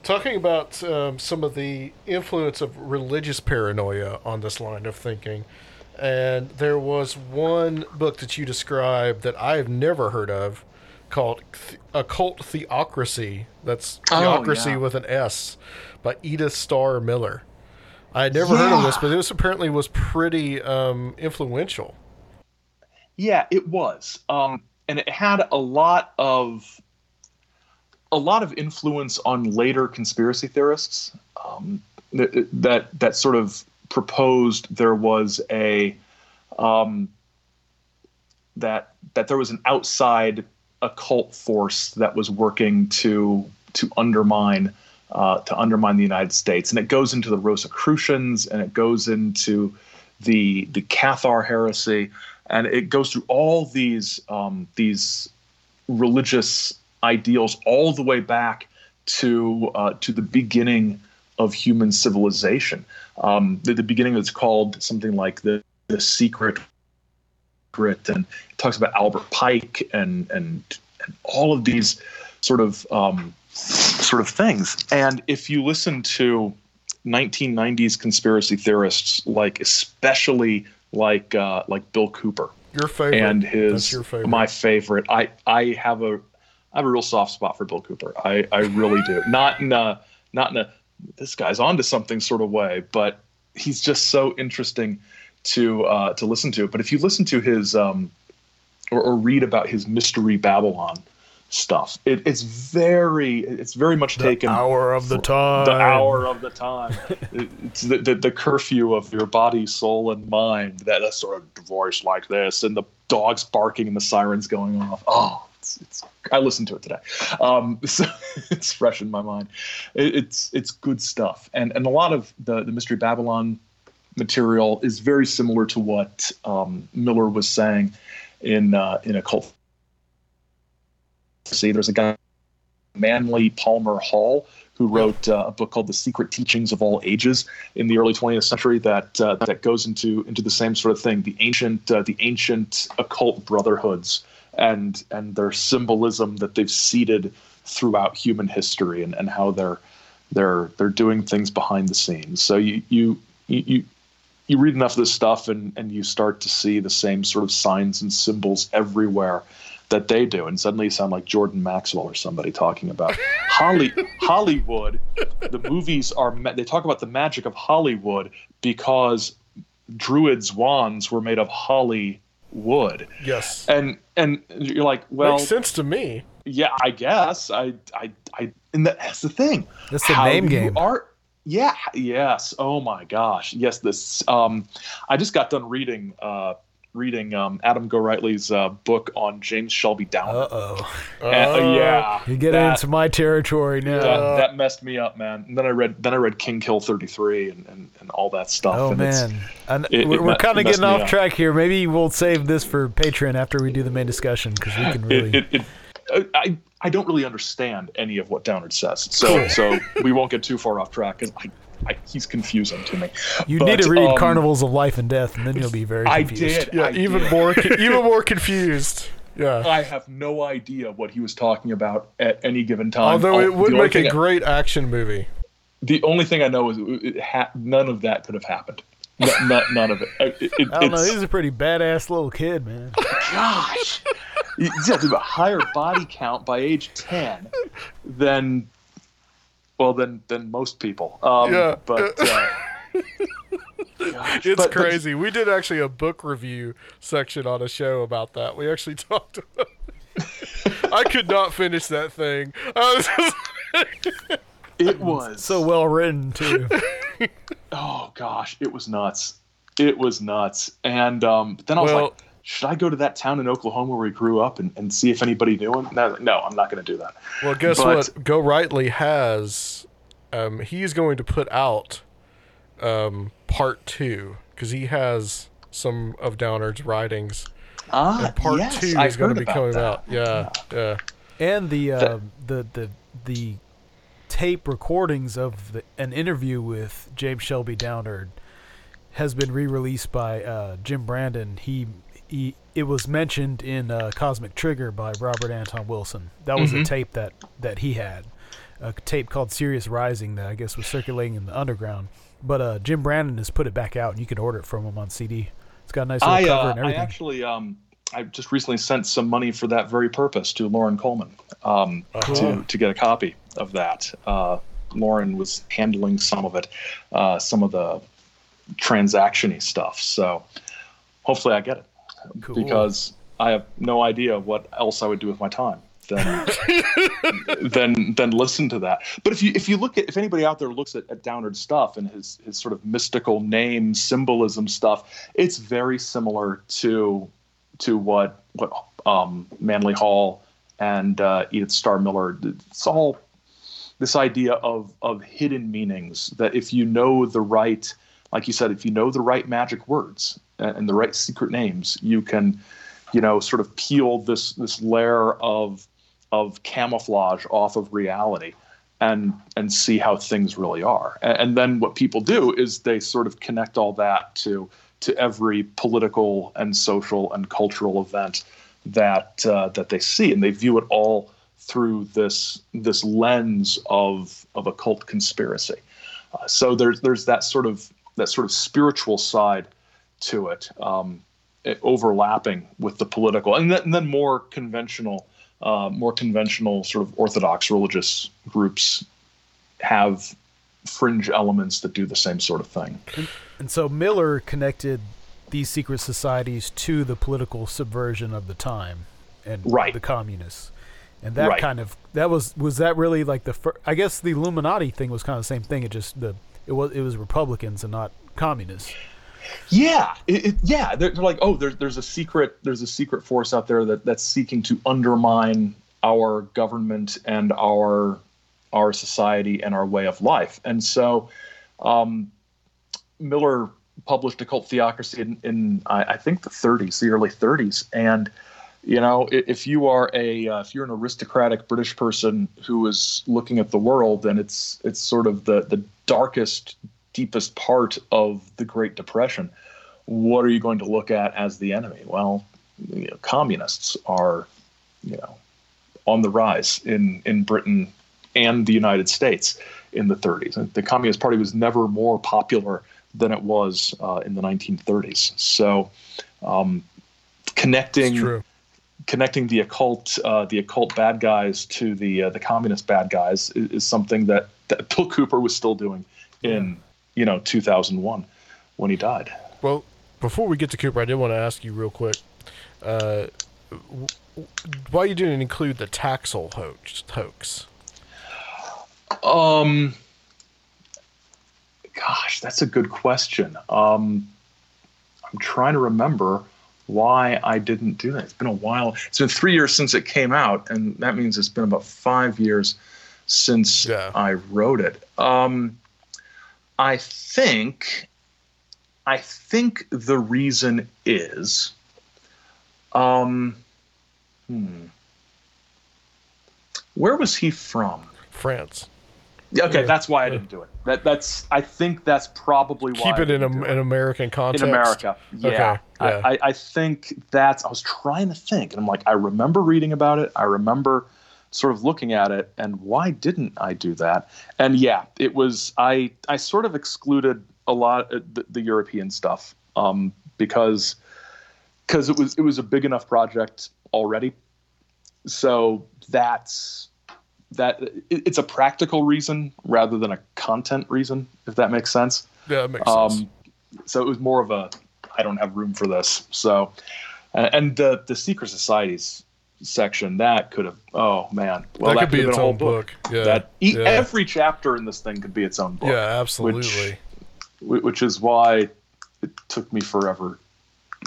Talking about um, some of the influence of religious paranoia on this line of thinking, and there was one book that you described that I've never heard of called Occult Theocracy. That's Oh, Theocracy yeah. with an S by Edith Starr Miller. I had never heard of this, but this apparently was pretty um, influential. Yeah, it was, um, and it had a lot of a lot of influence on later conspiracy theorists um, that, that that sort of proposed there was a um, that that there was an outside occult force that was working to to undermine uh, to undermine the United States, and it goes into the Rosicrucians, and it goes into the the Cathar heresy, and it goes through all these um, these religious ideals all the way back to uh, to the beginning of human civilization. Um, the, the beginning is called something like the the secret and it talks about Albert Pike and and and all of these sort of um, sort of things. And if you listen to 1990s conspiracy theorists, like especially like uh, like Bill Cooper Your favorite. and his your favorite. my favorite, I I have a I have a real soft spot for Bill Cooper. I I really do. (laughs) Not in a not in a this guy's onto something sort of way, but he's just so interesting to uh, to listen to. But if you listen to his um, or, or read about his mystery Babylon stuff, it, it's very it's very much taken Hour of the time. the hour of the time. (laughs) it's the, the, the curfew of your body, soul, and mind. That, sort of voice like this, and the dogs barking and the sirens going off. Oh, it's, it's I listened to it today, um, (laughs) so it's fresh in my mind. It, it's it's good stuff, and and a lot of the the mystery Babylon material is very similar to what um, Miller was saying in uh, in occult. See, there's a guy Manly Palmer Hall, who wrote uh, a book called "The Secret Teachings of All Ages" in the early 20th century. That uh, that goes into into the same sort of thing, the ancient uh, the ancient occult brotherhoods and and their symbolism that they've seeded throughout human history, and, and how they're they're they're doing things behind the scenes. So you you you. You read enough of this stuff, and, and you start to see the same sort of signs and symbols everywhere that they do, and suddenly you sound like Jordan Maxwell or somebody talking about Holly (laughs) Hollywood. The movies are they talk about the magic of Hollywood because druids' wands were made of holly wood, yes. and and you're like, well, Makes sense to me. yeah, I guess I I I and that's the thing. That's the How name game. Are, yeah, yes. Oh my gosh. Yes, this um I just got done reading uh reading um Adam Gorightly's uh, book on James Shelby Downard. Uh oh. Uh, yeah. (laughs) You're getting that, into my territory now. that, that messed me up, man. And then I read then I read King Kill 33 and, and, and all that stuff. Oh and it's- man, and it- we're, we're kind of getting off up. track here. Maybe we'll save this for Patreon after we do the main discussion because we can really. it, it, I I don't really understand any of what Downard says, so so we won't get too far off track because I, I he's confusing to me. you But, need to read um, Carnivals of Life and Death, and then you'll be very I confused. did. Yeah, I even did. more, (laughs) even more confused. Yeah. I have no idea what he was talking about at any given time. Although Oh, it would make a thing- great action movie. The only thing I know is it ha- none of that could have happened. No, not, none of it. It- it- I don't know. He's a pretty badass little kid, man. gosh, you have to have a higher body count by age ten than, well, than than most people. Um, Yeah. but. Uh, (laughs) gosh, It's but- but- crazy. we did actually a book review section on a show about that. We actually (laughs) talked about. I could not finish that thing. Was just, it (laughs) was So well written too. oh gosh, it was nuts. It was nuts. And um, then I was Well- like, should I go to that town in Oklahoma where he grew up and, and see if anybody knew him? And I was like, no, I'm not going to do that. well, guess But- what? Gorightly has. Um, he's going to put out um, part two because he has some of Downard's writings. Ah, Part yes, two I is going heard to be about coming that. out. Yeah, yeah. and the uh, the the the tape recordings of the, an interview with James Shelby Downard has been re-released by uh, Jim Brandon. He he it was mentioned in uh, Cosmic Trigger by Robert Anton Wilson. That was a tape that that he had, a tape called Sirius Rising that I guess was circulating in the underground. But uh, Jim Brandon has put it back out, and you can order it from him on CD. It's got a nice little I, cover uh, and everything. I actually, um, I just recently sent some money for that very purpose to Loren Coleman um, to, to get a copy of that. Uh, Loren was handling some of it, uh, some of the transactiony stuff. So hopefully I get it Cool. because I have no idea what else I would do with my time. then then then listen to that. But if you if you look at if anybody out there looks at, at Downard stuff and his his sort of mystical name symbolism stuff, it's very similar to to what what um, Manly Hall and uh, Edith Starr Miller. It's all this idea of of hidden meanings that if you know the right, like you said, if you know the right magic words and, the right secret names, you can, you know, sort of peel this this layer of of camouflage off of reality and and see how things really are. And, and then what people do is they sort of connect all that to to every political and social and cultural event that uh, that they see, and they view it all through this this lens of of occult conspiracy. Uh, so there's there's that sort of that sort of spiritual side to it, um, it overlapping with the political, and then, and then more conventional, uh, more conventional sort of orthodox religious groups have fringe elements that do the same sort of thing. And so Miller connected these secret societies to the political subversion of the time and Right. the communists. And that Right. kind of that was was that really like the fir- I guess the Illuminati thing was kind of the same thing. It just the it was it was Republicans and not communists. Yeah, it, it, yeah. They're, they're like, oh, there's there's a secret there's a secret force out there that that's seeking to undermine our government and our our society and our way of life. And so, um, Miller published Occult Theocracy in, in I, I think the 30s, the early 30s, and you know, if you are a uh, if you're an aristocratic British person who is looking at the world, and it's it's sort of the the darkest, deepest part of the Great Depression, what are you going to look at as the enemy? Well, you know, communists are, you know, on the rise in in Britain and the United States in the 30s. And the Communist Party was never more popular than it was uh, in the 1930s. So, um, connecting connecting the occult uh, the occult bad guys to the uh, the communist bad guys is, is something that, that Bill Cooper was still doing in you know 2001 when he died. Well, before we get to Cooper, I did want to ask you real quick. Uh, why you didn't include the Taxil hoax? hoax? Um, gosh, that's a good question. Um, I'm trying to remember why I didn't do that. It's been a while. It's been three years since it came out, and that means it's been about five years since Yeah. I wrote it. Um, I think, I think the reason is, um, hmm, where was he from? France. Okay, Yeah. that's why I didn't do it. That that's I think that's probably why Keep I it in a, an American context. in America. Yeah. Okay, yeah. I, I, I think that's I was trying to think and I'm like, I remember reading about it. I remember sort of looking at it and why didn't I do that? And yeah, it was I I sort of excluded a lot of the, the European stuff um, because because it was it was a big enough project already. So that's that it, it's a practical reason rather than a content reason, if that makes sense. Yeah, that makes sense. Um, so it was more of a I don't have room for this. So and the the secret societies section that could have oh man well that could be its own book. Yeah. that e- yeah. every chapter in this thing could be its own book yeah, absolutely. wh- which is why it took me forever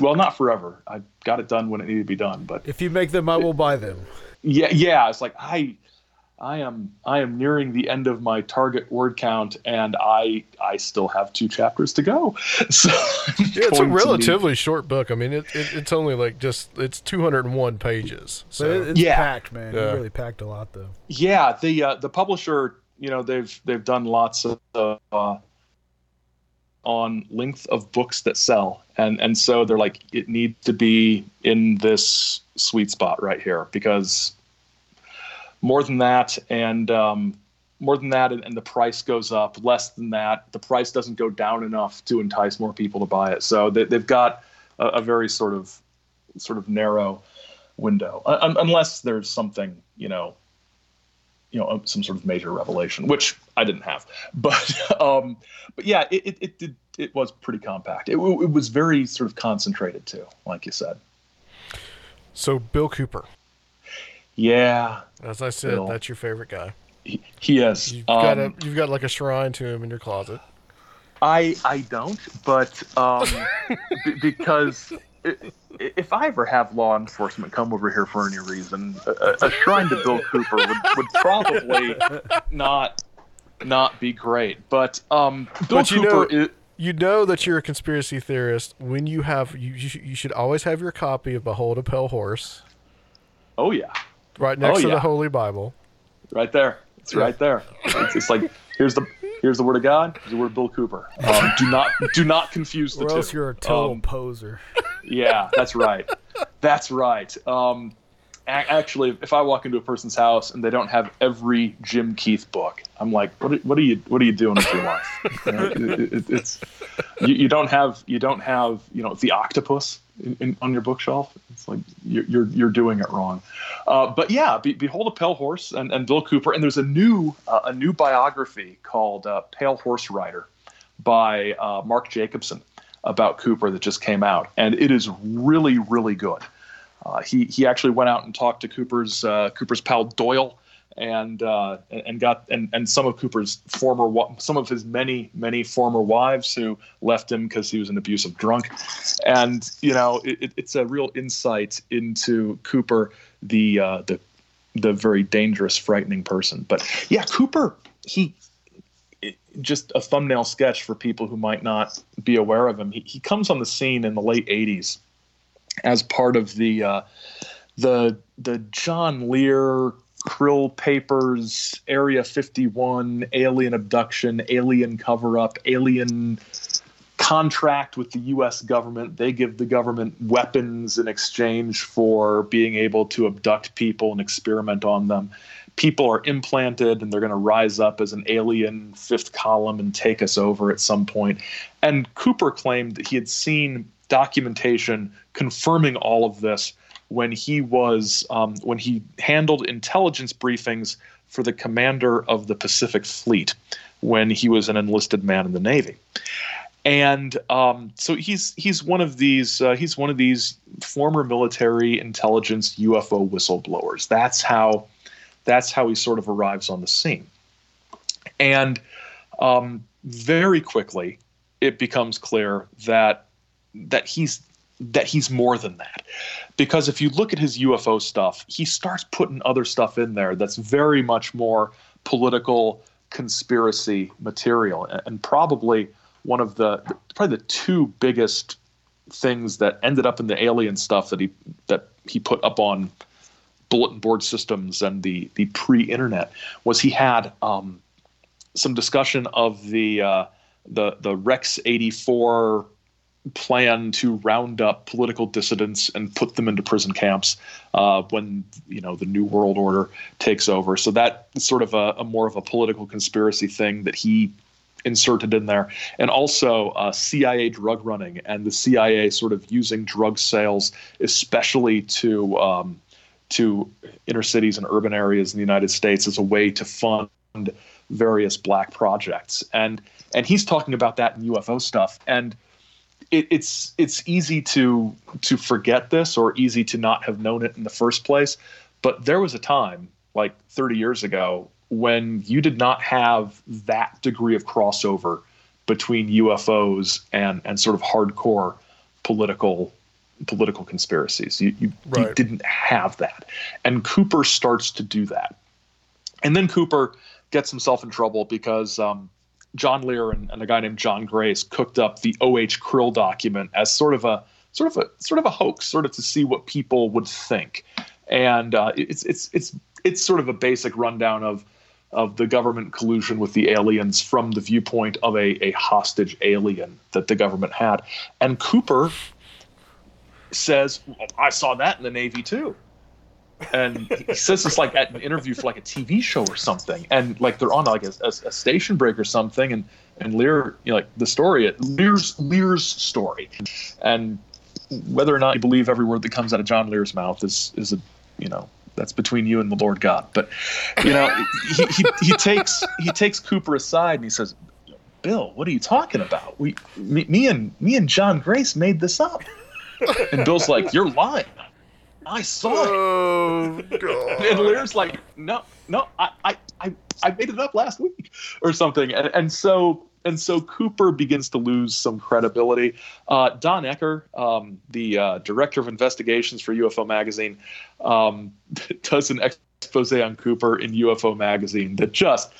well not forever i got it done when it needed to be done but If you make them, I will buy them. yeah yeah it's like i i am i am nearing the end of my target word count and i i still have two chapters to go (laughs) so Yeah, it's a going to need- relatively short book. I mean, it, it it's only like just it's 201 pages. So it, it's Yeah. packed, man. Yeah. It really packed a lot, though. yeah the uh, the publisher you know they've they've done lots of uh, on length of books that sell and and so they're like it needs to be in this sweet spot right here because more than that and um, more than that and, and the price goes up. Less than that the price doesn't go down enough to entice more people to buy it. So they, they've got a, a very sort of sort of narrow window Un- unless there's something you know you know some sort of major revelation which i didn't have. (laughs) But um but yeah it it, it did it was pretty compact. It, it was very sort of concentrated too like you said. So Bill Cooper. Yeah, As I said, Bill. that's your favorite guy. he, he is. You've got a, Um, you've got like a shrine to him in your closet. I I don't, but um, (laughs) b- because if I ever have law enforcement come over here for any reason, a, a- shrine to Bill Cooper would, would probably not not be great. But um, Bill But you Cooper know- is. You know that you're a conspiracy theorist when you have you you should always have your copy of Behold a Pale Horse Oh yeah, right next Oh, to yeah. the Holy Bible. right there. It's right there. It's, it's like here's the here's the word of God. Here's the word of Bill Cooper. Um, do not do not confuse the Or two. else you're a total Um, poser. Yeah, that's right. That's right. Um, actually, if I walk into a person's house and they don't have every Jim Keith book, I'm like, what are, what are you what are you doing with your life? (laughs) You know, it- it- it's you, you don't have you don't have you know the octopus in, in, on your bookshelf. It's like you're you're, doing it wrong. Uh, but yeah, Be, behold a pale horse and, and Bill Cooper, and there's a new uh, a new biography called uh, Pale Horse Rider by uh, Mark Jacobson about Cooper that just came out, and it is really really good. Uh, he he actually went out and talked to Cooper's uh, Cooper's pal Doyle, and uh, and got and, and some of Cooper's former some of his many many former wives who left him because he was an abusive drunk, and you know it- it's a real insight into Cooper, the uh, the the very dangerous, frightening person. But yeah, Cooper he. Just a thumbnail sketch for people who might not be aware of him. He, he comes on the scene in the late '80s as part of the uh, the the John Lear Krill Papers Area 51 alien abduction, alien cover up, alien contract with the US government. They give the government weapons in exchange for being able to abduct people and experiment on them. People are implanted and they're going to rise up as an alien fifth column and take us over at some point. And Cooper claimed that he had seen documentation confirming all of this when he was um, when he handled intelligence briefings for the commander of the Pacific Fleet when he was an enlisted man in the Navy and um, so he's he's one of these uh, he's one of these former military intelligence UFO whistleblowers. That's how that's how he sort of arrives on the scene, and um, very quickly it becomes clear that that he's that he's more than that. Because if you look at his UFO stuff, he starts putting other stuff in there that's very much more political conspiracy material and, probably one of the probably the two biggest things that ended up in the alien stuff that he that he put up on bulletin board systems and the the pre-internet was he had um, some discussion of the uh, the the Rex 84 plan to round up political dissidents and put them into prison camps uh, when you know the new world order takes over. So that is sort of a, a more of a political conspiracy thing that he inserted in there, and also uh, CIA drug running and the CIA sort of using drug sales, especially to um, to inner cities and urban areas in the United States, as a way to fund various black projects. And and he's talking about that in UFO stuff. And it, it's it's easy to to forget this or easy to not have known it in the first place. But there was a time, like 30 years ago, when you did not have that degree of crossover between UFOs and and sort of hardcore political political conspiracies. You you, you didn't have that, and Cooper starts to do that, and then Cooper gets himself in trouble because um, John Lear and, and a guy named John Grace cooked up the O.H. Krill document as sort of a sort of a sort of a hoax, sort of to see what people would think, and uh, it's it's it's it's sort of a basic rundown of of the government collusion with the aliens from the viewpoint of a, a hostage alien that the government had. And Cooper says, well, I saw that in the Navy too. And he says this like at an interview for like a TV show or something. And like they're on like a, a, a station break or something. And, and Lear, you know, like the story, Lear's, Lear's story. And whether or not you believe every word that comes out of John Lear's mouth is, is a, you know, that's between you and the Lord God. But you know, he, he, he takes he takes Cooper aside and he says, "Bill, what are you talking about? We me, me and me and John Grace made this up." And Bill's like, "You're lying." I saw it. Oh (laughs) god. And Lear's like, no, no, I, I, I, I made it up last week or something. And, and so and so Cooper begins to lose some credibility. Uh, Don Ecker, um, the uh, director of investigations for UFO Magazine, um, (laughs) does an expose on Cooper in UFO Magazine that just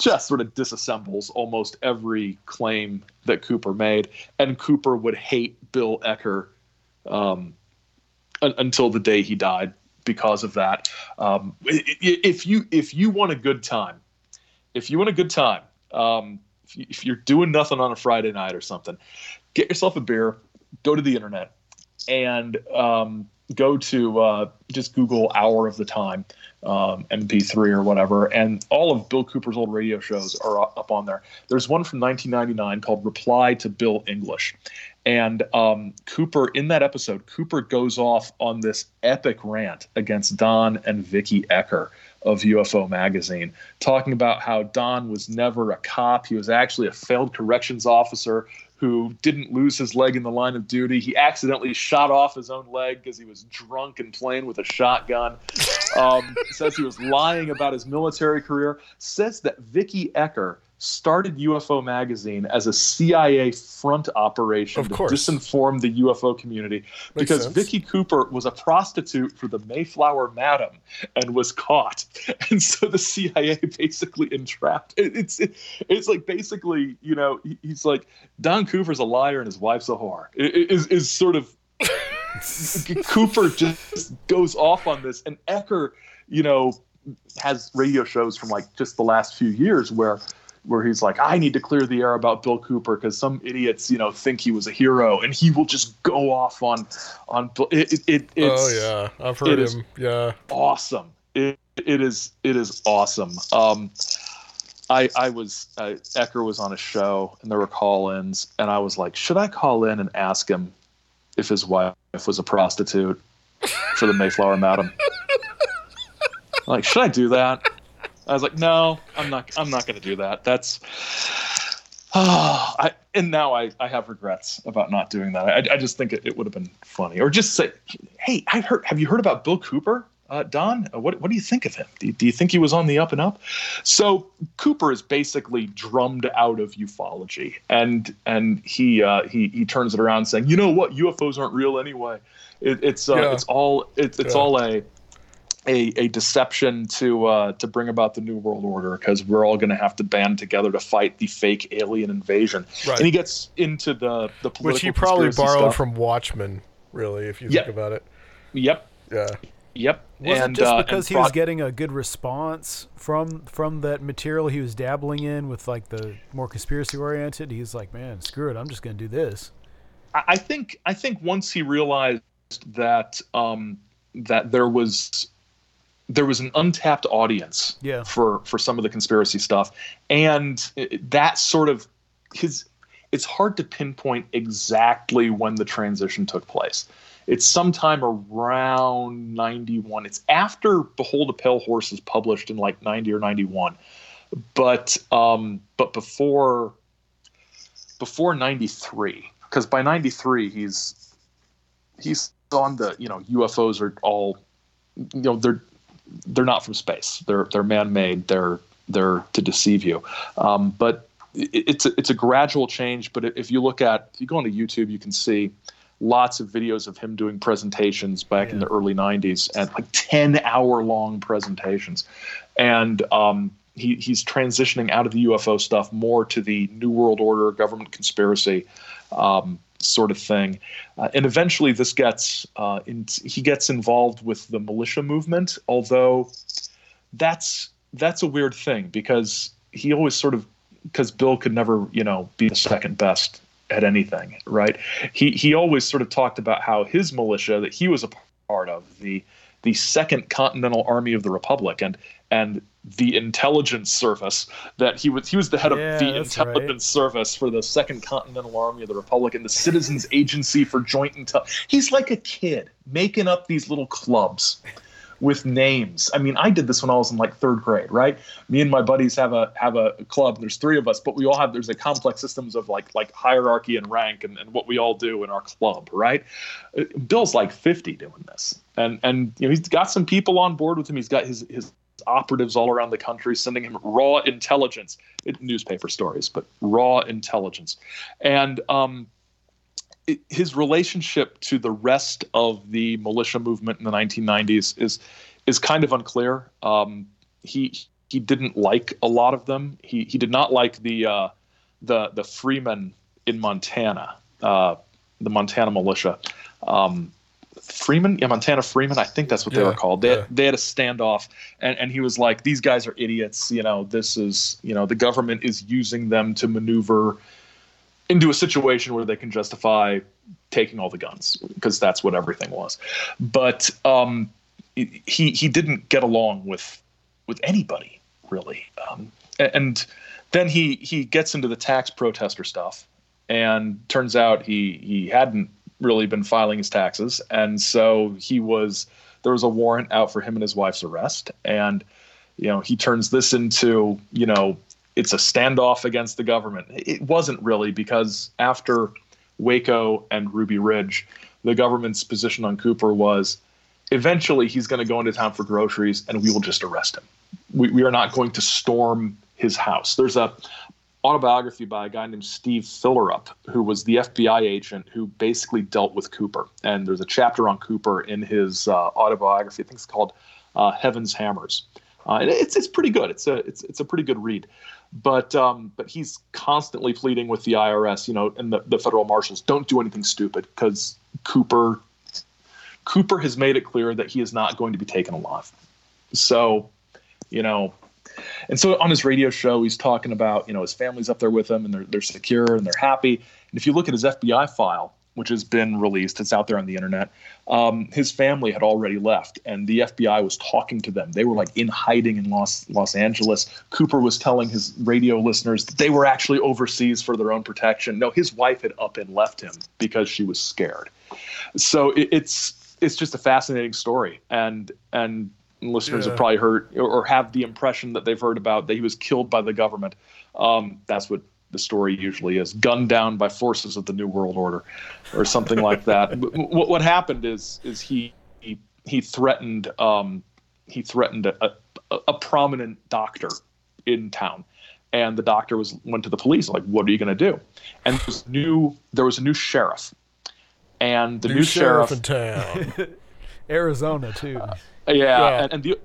just sort of disassembles almost every claim that Cooper made, and Cooper would hate Bill Ecker um, until the day he died because of that. Um, if you if you want a good time, if you want a good time, um, if you're doing nothing on a Friday night or something, get yourself a beer, go to the internet, and um, go to uh, just Google "Hour of the Time" um, MP3 or whatever, and all of Bill Cooper's old radio shows are up on there. There's one from 1999 called "Reply to Bill English," and um, Cooper in that episode, Cooper goes off on this epic rant against Don and Vicky Ecker of UFO magazine, talking about how Don was never a cop. He was actually a failed corrections officer who didn't lose his leg in the line of duty. He accidentally shot off his own leg because he was drunk and playing with a shotgun. Um, says he was lying about his military career. Says that Vicky Ecker started UFO magazine as a CIA front operation to disinform the UFO community because sense. Vicky Cooper was a prostitute for the Mayflower Madam and was caught, (laughs) and so the CIA basically entrapped. It, it's it, it's like basically you know he- he's like Don Cooper's a liar and his wife's a whore. It is is sort of (laughs) Cooper just goes off on this, and Ecker, you know, has radio shows from like just the last few years where where he's like, I need to clear the air about Bill Cooper because some idiots, you know, think he was a hero, and he will just go off on on. It, it, it, it's, oh yeah, I've heard him. Yeah. awesome. It, it is it is awesome. Um, I I was uh, Ecker was on a show and there were call-ins and I was like, should I call in and ask him if his wife was a prostitute for the Mayflower Madam? (laughs) like, should I do that? I was like, no, I'm not. I'm not going to do that. That's. Oh, (sighs) I, and now I, I have regrets about not doing that. I, I just think it, it would have been funny, or just say, "Hey, I heard. Have you heard about Bill Cooper, uh, Don? Uh, What what do you think of him? Do you, do you think he was on the up and up?" So Cooper is basically drummed out of ufology, and and he uh, he he turns it around saying, "You know what? UFOs aren't real anyway. It, it's uh, Yeah. it's all it's it's Yeah. all a." A, a deception to uh, to bring about the new world order because we're all going to have to band together to fight the fake alien invasion. Right. And he gets into the the political Which he probably borrowed stuff. from Watchmen, really, if you Yeah. think about it. Yep, Yeah. yep. Was and, it just uh, because and he was getting a good response from from that material he was dabbling in with like the more conspiracy oriented? He's like, man, screw it, I'm just gonna do this. I I think I think once he realized that um, that there was there was an untapped audience Yeah. for for some of the conspiracy stuff, and that sort of his. It's hard to pinpoint exactly when the transition took place. It's sometime around 91. It's after Behold a Pale Horse is published in like 90 or 91. But um, but before before 93 because by 93 he's he's on the you know UFOs are all you know they're they're not from space. They're they're man-made. They're they're to deceive you. Um, but it, it's a, it's a gradual change but if you look at if you go onto YouTube you can see lots of videos of him doing presentations back in the early 90s and like 10 hour long presentations. And um, he, he's transitioning out of the UFO stuff more to the New World Order, government conspiracy um, sort of thing. Uh, and eventually, this gets uh, in, he gets involved with the militia movement, although that's that's a weird thing because he always sort of because Bill could never you know be the second best at anything, right? He he always sort of talked about how his militia that he was a part of the the Second Continental Army of the Republic and and the intelligence service that he was he was the head Yeah, of the that's right. intelligence service for the Second Continental Army of the Republic and the Citizens Agency for Joint Intel. He's like a kid making up these little clubs with names. I mean, I did this when I was in like third grade, right? Me and my buddies have a have a club. There's three of us, but we all have there's a complex systems of like like hierarchy and rank and, and what we all do in our club, right? Bill's like 50 doing this, and and you know he's got some people on board with him. He's got his his operatives all around the country sending him raw intelligence, newspaper stories, but raw intelligence, and um, his relationship to the rest of the militia movement in the 1990s is is kind of unclear. Um, he he didn't like a lot of them. He he did not like the uh, the the freemen in Montana, uh, the Montana militia. Um, Freeman, yeah, Montana Freeman. I think that's what they were called. They, yeah. they had a standoff, and, and he was like, "These guys are idiots. You know, this is you know the government is using them to maneuver into a situation where they can justify taking all the guns because that's what everything was." But um, he he didn't get along with with anybody really, um, and then he he gets into the tax protester stuff, and turns out he he hadn't really been filing his taxes, and so he was there was a warrant out for him and his wife's arrest, and you know he turns this into you know it's a standoff against the government. It wasn't really because after Waco and Ruby Ridge, the government's position on Cooper was eventually he's going to go into town for groceries and we will just arrest him. We, we are not going to storm his house. There's a autobiography by a guy named Steve Fillerup, who was the FBI agent who basically dealt with Cooper. And there's a chapter on Cooper in his uh, autobiography. I think it's called uh, Heaven's Hammers. Uh, and it's it's pretty good. It's a it's it's a pretty good read. But um, but he's constantly pleading with the IRS, you know, and the, the federal marshals, don't do anything stupid because Cooper Cooper has made it clear that he is not going to be taken alive. So, you know, and so on his radio show, he's talking about, you know, his family's up there with him and they're, they're secure and they're happy. And if you look at his FBI file, which has been released, it's out there on the internet, um, his family had already left and the FBI was talking to them. They were like in hiding in Los, Los Angeles. Cooper was telling his radio listeners that they were actually overseas for their own protection. No, his wife had up and left him because she was scared. So it, it's, it's just a fascinating story. And, and, listeners Yeah. have probably heard or, or have the impression that they've heard about that he was killed by the government. Um, that's what the story usually is gunned down by forces of the New World Order or something like that. (laughs) What, what happened is is he he, he threatened um, he threatened a, a, a prominent doctor in town. And the doctor was went to the police like, "What are you going to do?" And there was new there was a new sheriff, and the new, New sheriff sheriff in town. (laughs) Arizona too. yeah, Yeah. And, and the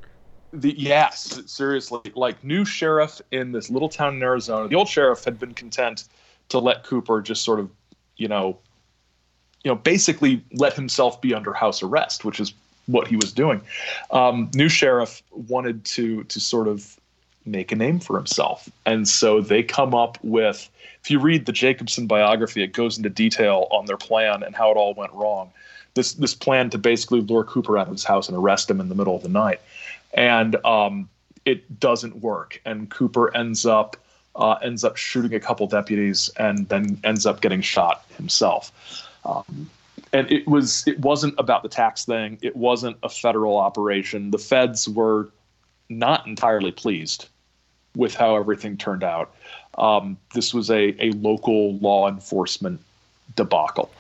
the yes, seriously, like new sheriff in this little town in Arizona. The old sheriff had been content to let Cooper just sort of, you know, you know, basically let himself be under house arrest, which is what he was doing. Um, new sheriff wanted to to sort of make a name for himself, and so they come up with. If you read the Jacobson biography, it goes into detail on their plan and how it all went wrong. This this plan to basically lure Cooper out of his house and arrest him in the middle of the night, and um, it doesn't work. And Cooper ends up uh, ends up shooting a couple deputies and then ends up getting shot himself. Um, and it was it wasn't about the tax thing. It wasn't a federal operation. The feds were not entirely pleased with how everything turned out. Um, this was a, a local law enforcement debacle.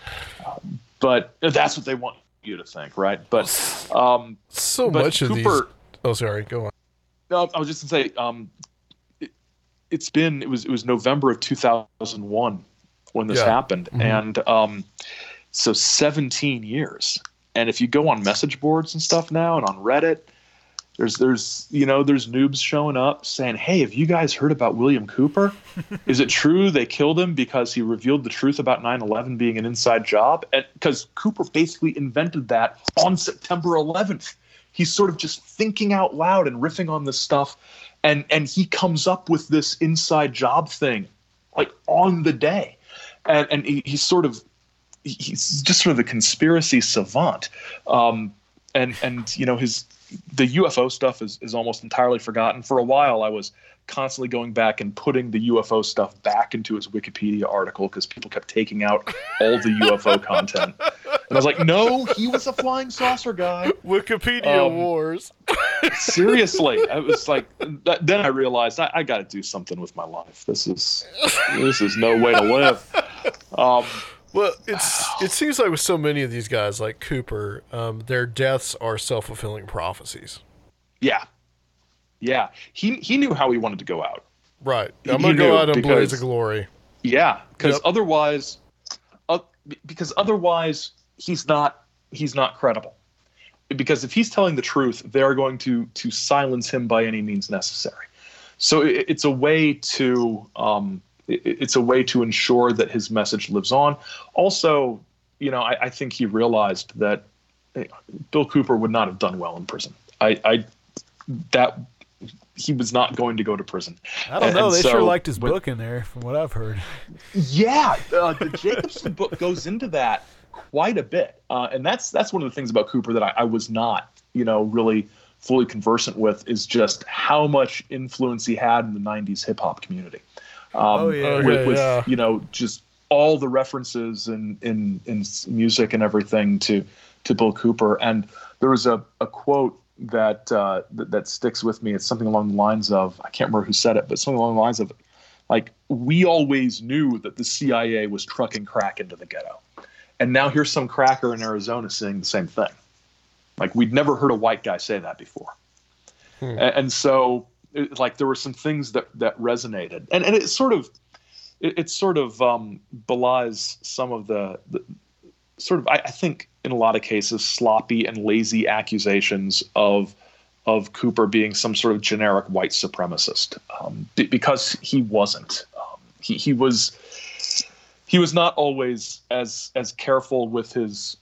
Um, but that's what they want you to think, right? But um, so but much of these. Oh, sorry. Go on. no, I was just gonna say, um, it, it's been it was it was November of 2001 when this Yeah. happened, and um, so 17 years. And if you go on message boards and stuff now, and on Reddit, there's there's you know there's noobs showing up saying, "Hey, have you guys heard about William Cooper? (laughs) Is it true they killed him because he revealed the truth about 9/11 being an inside job?" Because Cooper basically invented that on September 11th, he's sort of just thinking out loud and riffing on this stuff, and and he comes up with this inside job thing, like on the day, and and he, he's sort of he's just sort of a conspiracy savant. Um, and and you know his the UFO stuff is, is almost entirely forgotten. For a while, I was constantly going back and putting the UFO stuff back into his Wikipedia article because people kept taking out all the UFO content. And I was like, no, he was a flying saucer guy. Wikipedia Um, wars. Seriously, I (laughs) was like, that, then I realized I, I got to do something with my life. This is this is no way to live. Um, Well, it's it seems like with so many of these guys, like Cooper, um, their deaths are self fulfilling prophecies. yeah, yeah. He he knew how he wanted to go out. Right. I'm he gonna go out in blaze of glory. Yeah, because Yep. otherwise, uh, because otherwise he's not he's not credible. Because if he's telling the truth, they are going to to silence him by any means necessary. So it, it's a way to um, it, it's a way to ensure that his message lives on. Also, you know, I, I think he realized that eh, Bill Cooper would not have done well in prison. I, I that he was not going to go to prison. I don't know. and They sure liked his when- book in there, from what I've heard. yeah, uh, the Jacobson book goes into that quite a bit, uh, and that's that's one of the things about Cooper that I, I was not, you know, really fully conversant with is just how much influence he had in the '90s hip hop community. Um, Oh, yeah. With, with yeah. you know just all the references in in in music and everything to to Bill Cooper, and there was a, a quote that, uh, that that sticks with me. It's something along the lines of I can't remember who said it, but something along the lines of like we always knew that the CIA was trucking crack into the ghetto, and now here's some cracker in Arizona saying the same thing. Like we'd never heard a white guy say that before, Hmm. A- and, so it, like there were some things that that resonated, and and it sort of it, it sort of um, belies some of the, the sort of I, I think in a lot of cases sloppy and lazy accusations of of Cooper being some sort of generic white supremacist um, be- because he wasn't. Um, he he was he was not always as as careful with his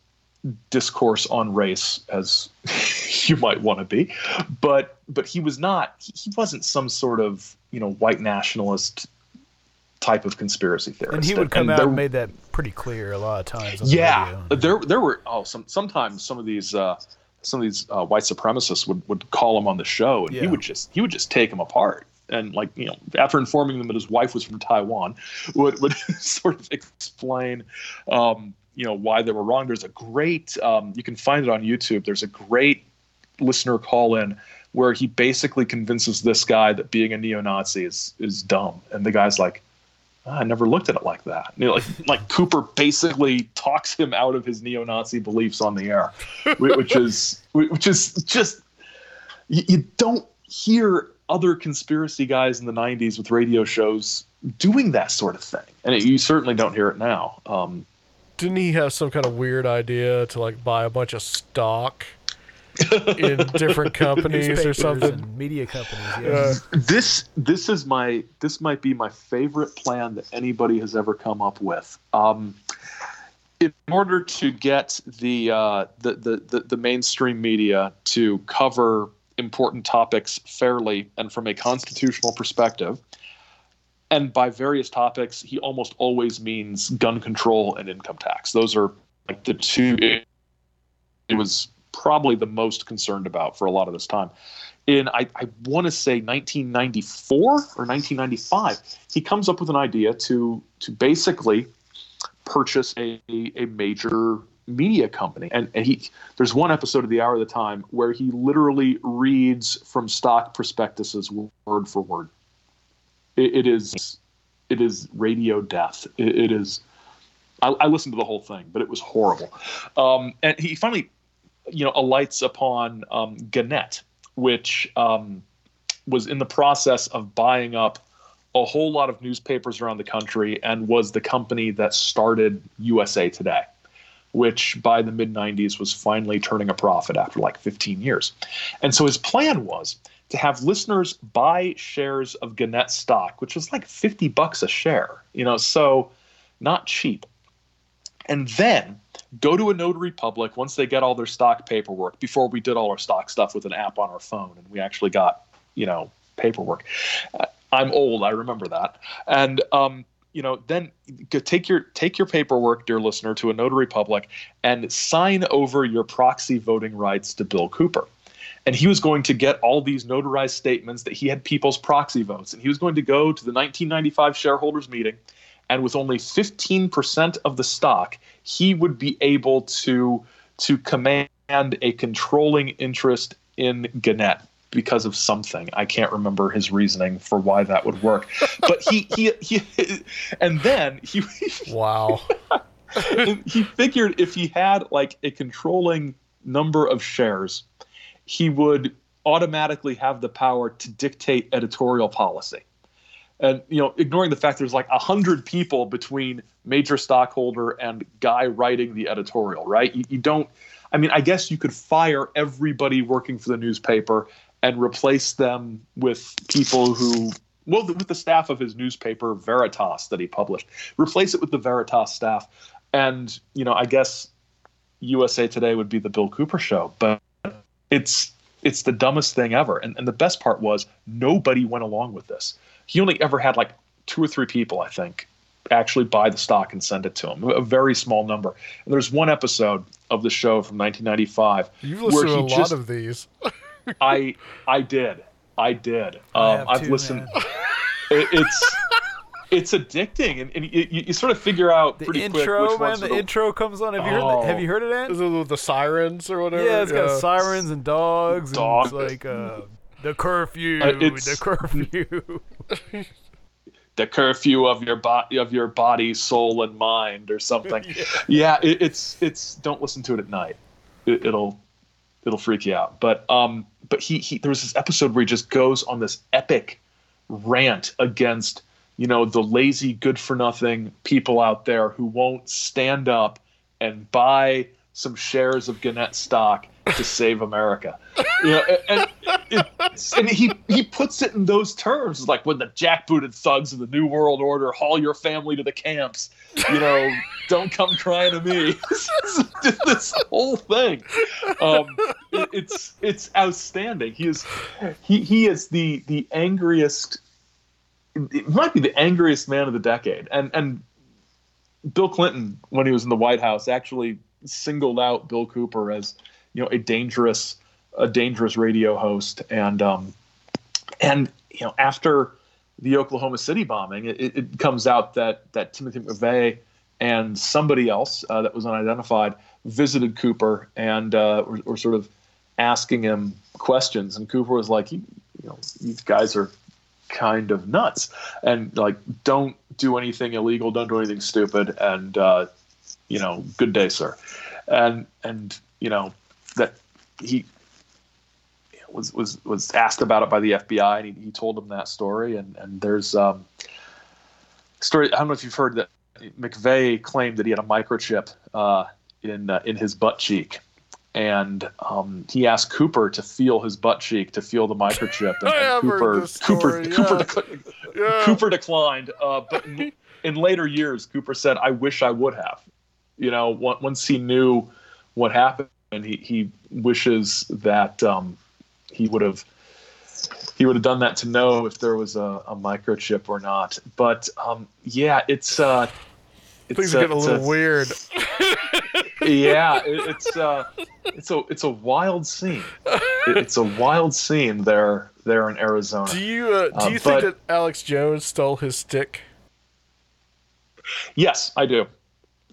discourse on race as (laughs) you might want to be but but he was not he wasn't some sort of you know white nationalist type of conspiracy theorist And he would come out there- and made that pretty clear a lot of times. On the yeah, radio. there there were oh some sometimes some of these uh, some of these uh, white supremacists would, would call him on the show and he would just he would just take him apart and like you know after informing them that his wife was from Taiwan would would (laughs) sort of explain um, you know why they were wrong. There's a great um, you can find it on YouTube. There's a great listener call in where he basically convinces this guy that being a neo-Nazi is is dumb and the guy's like I never looked at it like that. You know, like (laughs) like Cooper basically talks him out of his neo-Nazi beliefs on the air, which is (laughs) which is just you, you don't hear other conspiracy guys in the '90s with radio shows doing that sort of thing, and it, you certainly don't hear it now. Um, Didn't he have some kind of weird idea to like buy a bunch of stock in different (laughs) companies or something? and media companies. Yeah. Uh, this this is my this might be my favorite plan that anybody has ever come up with. Um, in order to get the, uh, the, the the the mainstream media to cover important topics fairly and from a constitutional perspective, and by various topics, he almost always means gun control and income tax. Those are like the two. It was probably the most concerned about for a lot of this time in I, I want to say 1994 or 1995, he comes up with an idea to to basically purchase a, a major media company. And, and he there's one episode of the Hour of the Time where he literally reads from stock prospectuses word for word. It, it is it is radio death. It, it is. I, I listened to the whole thing, but it was horrible. Um, and he finally, you know, alights upon um, Gannett, which um, was in the process of buying up a whole lot of newspapers around the country and was the company that started USA Today, which by the mid 90s was finally turning a profit after like 15 years. And so his plan was to have listeners buy shares of Gannett stock, which was like 50 bucks a share, you know, so not cheap. And then go to a notary public once they get all their stock paperwork before we did all our stock stuff with an app on our phone and we actually got you know paperwork. Uh, i'm old i remember that. And um, you know then take your take your paperwork dear listener to a notary public and sign over your proxy voting rights to bill cooper. And he was going to get all these notarized statements that he had people's proxy votes, and he was going to go to the 1995 shareholders meeting, and with only 15% of the stock, he would be able to to command a controlling interest in Gannett because of something. I can't remember his reasoning for why that would work. But he (laughs) he he and then he Wow. (laughs) he figured if he had like a controlling number of shares, he would automatically have the power to dictate editorial policy. And you know, ignoring the fact there's like a hundred people between major stockholder and guy writing the editorial, right? You, you don't. I mean, I guess you could fire everybody working for the newspaper and replace them with people who well with the staff of his newspaper veritas that he published replace it with the veritas staff and you know i guess usa today would be the bill cooper show but it's it's the dumbest thing ever and, and the best part was nobody went along with this he only ever had like two or three people i think actually buy the stock and send it to him a very small number and there's one episode of the show from 1995 You've where listened to a he lot just- of these. (laughs) I I did. I did. I Um, have I've too, listened. (laughs) It, it's it's addicting, and, and you, you you sort of figure out The pretty quick which man. ones The the- intro comes on. Have you heard? Oh. The, have you heard of that? Is it with the sirens or whatever? Yeah, it's got sirens and dogs, Dog. and it's like uh, the curfew, Uh, the curfew. (laughs) the curfew of your body of your body, soul, and mind, or something. (laughs) yeah, it, it's it's. Don't listen to it at night. It, it'll it'll freak you out. But um, but he he there was this episode where he just goes on this epic rant against you know the lazy, good for nothing people out there who won't stand up and buy some shares of Gannett stock to save America. You know, and, and, and he he puts it in those terms, like when the jackbooted thugs of the New World Order haul your family to the camps. You know, don't come crying to me. (laughs) this whole thing, um, it- it's it's outstanding. He is he he is the the angriest. It might be the angriest man of the decade, and and Bill Clinton, when he was in the White House, actually singled out Bill Cooper as you know a dangerous a dangerous radio host, and um, and you know after the Oklahoma City bombing, it, it comes out that that Timothy McVeigh and somebody else uh, that was unidentified visited Cooper and uh, were, were sort of asking him questions, and Cooper was like, you, you know, these guys are kind of nuts, and like don't do anything illegal, don't do anything stupid, and uh, you know, good day, sir, and and you know that he was was was asked about it by the FBI, and he, he told them that story. And and there's um, story. I don't know if you've heard that McVeigh claimed that he had a microchip uh, in uh, in his butt cheek, and um, he asked Cooper to feel his butt cheek to feel the microchip, and, (laughs) and Cooper Cooper story, (laughs) Cooper, yeah. Yeah. Cooper declined. Uh, but in, (laughs) in later years, Cooper said, "I wish I would have." You know, once he knew what happened, he he wishes that um, he would have he would have done that to know if there was a, a microchip or not. But um, yeah, it's uh, it's Things are getting a little weird. yeah, it, it's uh, it's a it's a wild scene. It- it's a wild scene there there in Arizona. Do you uh, do Uh, you think but- that Alex Jones stole his stick? Yes, I do.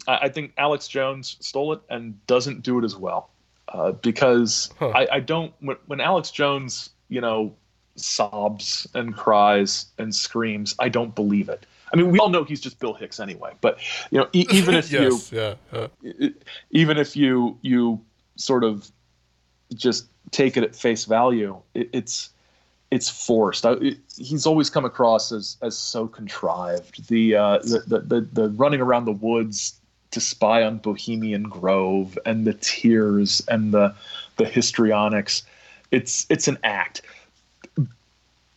I, I think Alex Jones stole it and doesn't do it as well. Uh, because Huh. I, I don't when, when Alex Jones, you know, sobs and cries and screams, I don't believe it. I mean, we all know he's just Bill Hicks anyway. But you know, e- (laughs) even if you yes, yeah. uh, even if you you sort of just take it at face value, it, it's it's forced. I, it, he's always come across as as so contrived. The, uh, the, the the the running around the woods to spy on Bohemian Grove and the tears and the the histrionics. It's it's an act.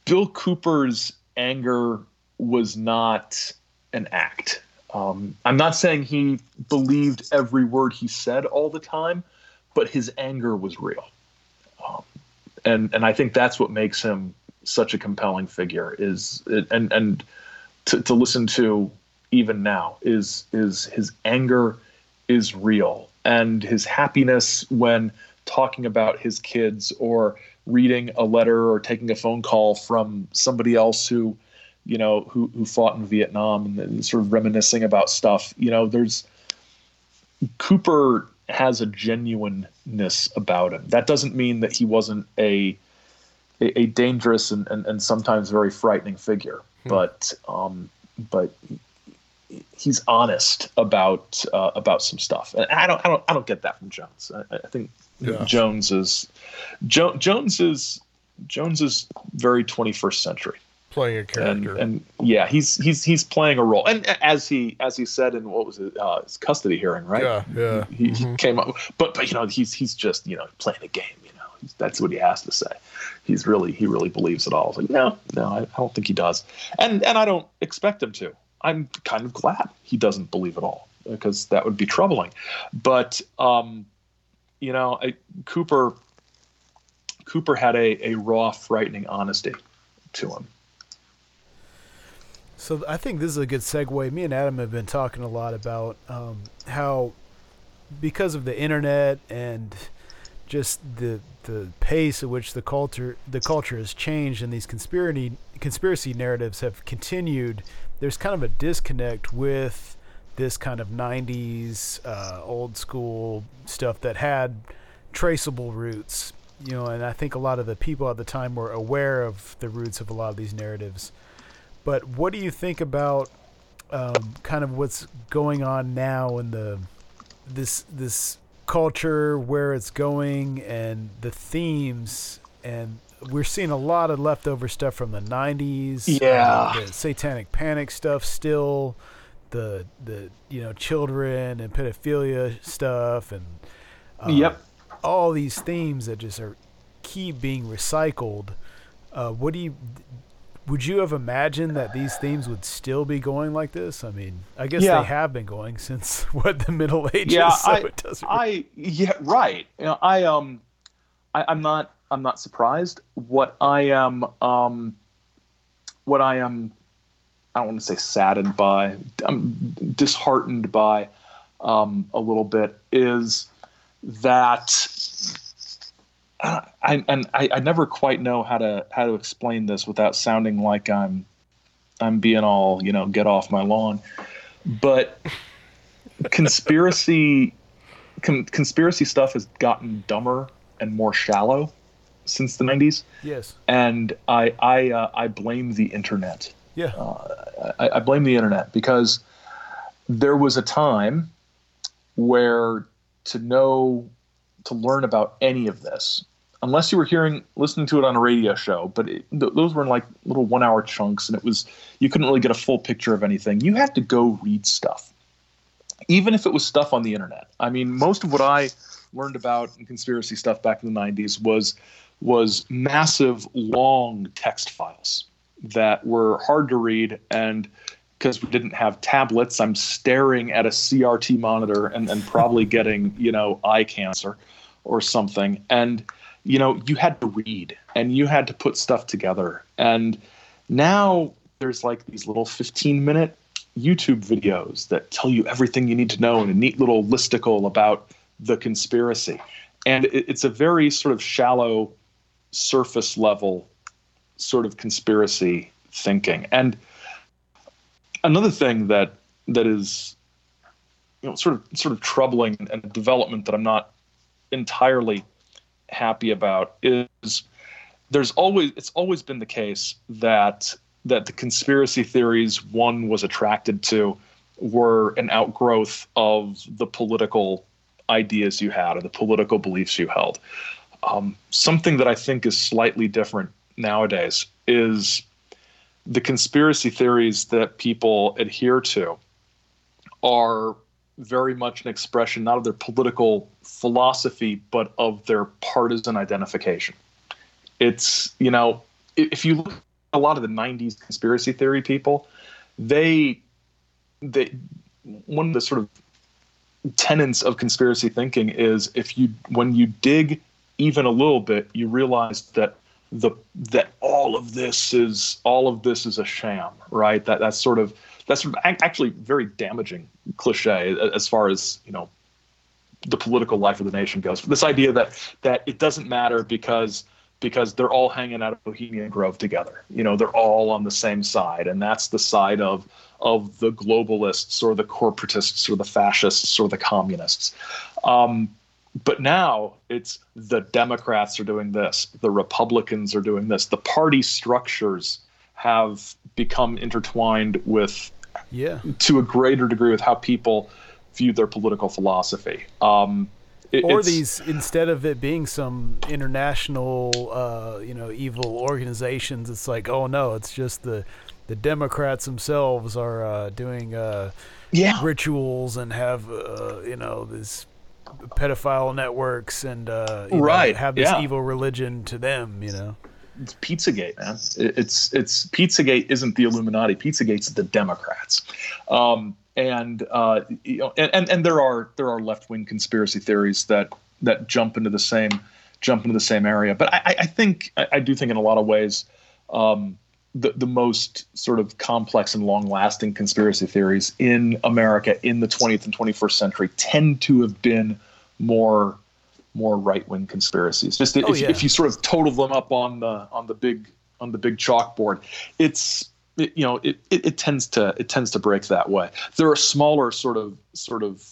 Bill Cooper's anger was not an act. Um, I'm not saying he believed every word he said all the time, but his anger was real. Um, and and I think that's what makes him such a compelling figure. Is and and to, to listen to even now is is his anger is real and his happiness when talking about his kids or reading a letter or taking a phone call from somebody else who, you know, who who fought in Vietnam and, sort of reminiscing about stuff. You know, there's Cooper has a genuineness about him. That doesn't mean that he wasn't a a, a dangerous and, and, and sometimes very frightening figure, hmm. but um, but he's honest about uh, about some stuff. And I don't I don't I don't get that from Jones. I, I think yeah. Jones is jo- Jones is Jones is very 21st century playing a character. And, and, yeah, he's he's he's playing a role. And as he as he said in what was it uh, his custody hearing, right? Yeah, yeah. He, mm-hmm. he, came up, but but you know he's he's just you know playing a game. You know that's what he has to say. He's really he really believes it all. like no, no, I, I don't think he does. And and I don't expect him to. I'm kind of glad he doesn't believe it all because that would be troubling. But um, you know, I, Cooper Cooper had a, a raw, frightening honesty to him. So I think this is a good segue. Me and Adam have been talking a lot about um, how, because of the internet and just the the pace at which the culture the culture has changed and these conspiracy conspiracy narratives have continued, there's kind of a disconnect with this kind of 90s uh, old school stuff that had traceable roots you know and i think a lot of the people at the time were aware of the roots of a lot of these narratives. But what do you think about um, kind of what's going on now in the this this culture where it's going and the themes and we're seeing a lot of leftover stuff from the 90s yeah the satanic panic stuff still the the you know children and pedophilia stuff and um, yep all these themes that just are keep being recycled uh, what do you would you have imagined that these themes would still be going like this? I mean, I guess yeah. they have been going since (laughs) what the Middle Ages. Yeah, so I, I, yeah, right. You know, I um, I, I'm not, I'm not surprised. What I am, um, what I am, I don't want to say saddened by, I'm disheartened by, um, a little bit is that I, and I, I never quite know how to how to explain this without sounding like I'm I'm being all you know get off my lawn, but conspiracy con, conspiracy stuff has gotten dumber and more shallow since the 90s. Yes, and I I uh, I blame the internet. Yeah, uh, I, I blame the internet because there was a time where to know to learn about any of this unless you were hearing listening to it on a radio show but it, th- those were in like little one hour chunks and it was you couldn't really get a full picture of anything you had to go read stuff even if it was stuff on the internet i mean most of what i learned about conspiracy stuff back in the 90s was was massive long text files that were hard to read and because we didn't have tablets i'm staring at a crt monitor and, and probably (laughs) getting you know eye cancer or something and you know, you had to read and you had to put stuff together. And now there's like these little 15 minute YouTube videos that tell you everything you need to know in a neat little listicle about the conspiracy. And it's a very sort of shallow, surface level sort of conspiracy thinking. And another thing that that is you know sort of sort of troubling and a development that I'm not entirely happy about is there's always it's always been the case that that the conspiracy theories one was attracted to were an outgrowth of the political ideas you had or the political beliefs you held. Um, something that I think is slightly different nowadays is the conspiracy theories that people adhere to are very much an expression not of their political philosophy, but of their partisan identification. It's, you know, if you look at a lot of the 90s conspiracy theory people, they, they, one of the sort of tenets of conspiracy thinking is if you, when you dig even a little bit, you realize that the that all of this is all of this is a sham, right? That that's sort of that's actually very damaging cliche as far as you know the political life of the nation goes. This idea that that it doesn't matter because because they're all hanging out of Bohemian Grove together. You know, they're all on the same side, and that's the side of of the globalists or the corporatists or the fascists or the communists. Um, but now it's the Democrats are doing this, the Republicans are doing this. The party structures have become intertwined with, Yeah. to a greater degree, with how people view their political philosophy. Um, it- or these instead of it being some international uh, you know evil organizations it's like oh no it's just the the democrats themselves are uh, doing uh, yeah, rituals and have uh, you know this pedophile networks and uh, you know, Right, have this yeah. evil religion to them you know it's Pizzagate, man. It's it's Pizzagate isn't the Illuminati. Pizzagate's the Democrats, um, and uh, you know, and, and and there are there are left wing conspiracy theories that that jump into the same jump into the same area. But I, I- I think I, I do think in a lot of ways. Um, the, the most sort of complex and long lasting conspiracy theories in America in the 20th and 21st century tend to have been more more right wing conspiracies. Just if, Oh, yeah. if you sort of total them up on the on the big on the big chalkboard, it's it, you know it, it, it tends to it tends to break that way. There are smaller sort of sort of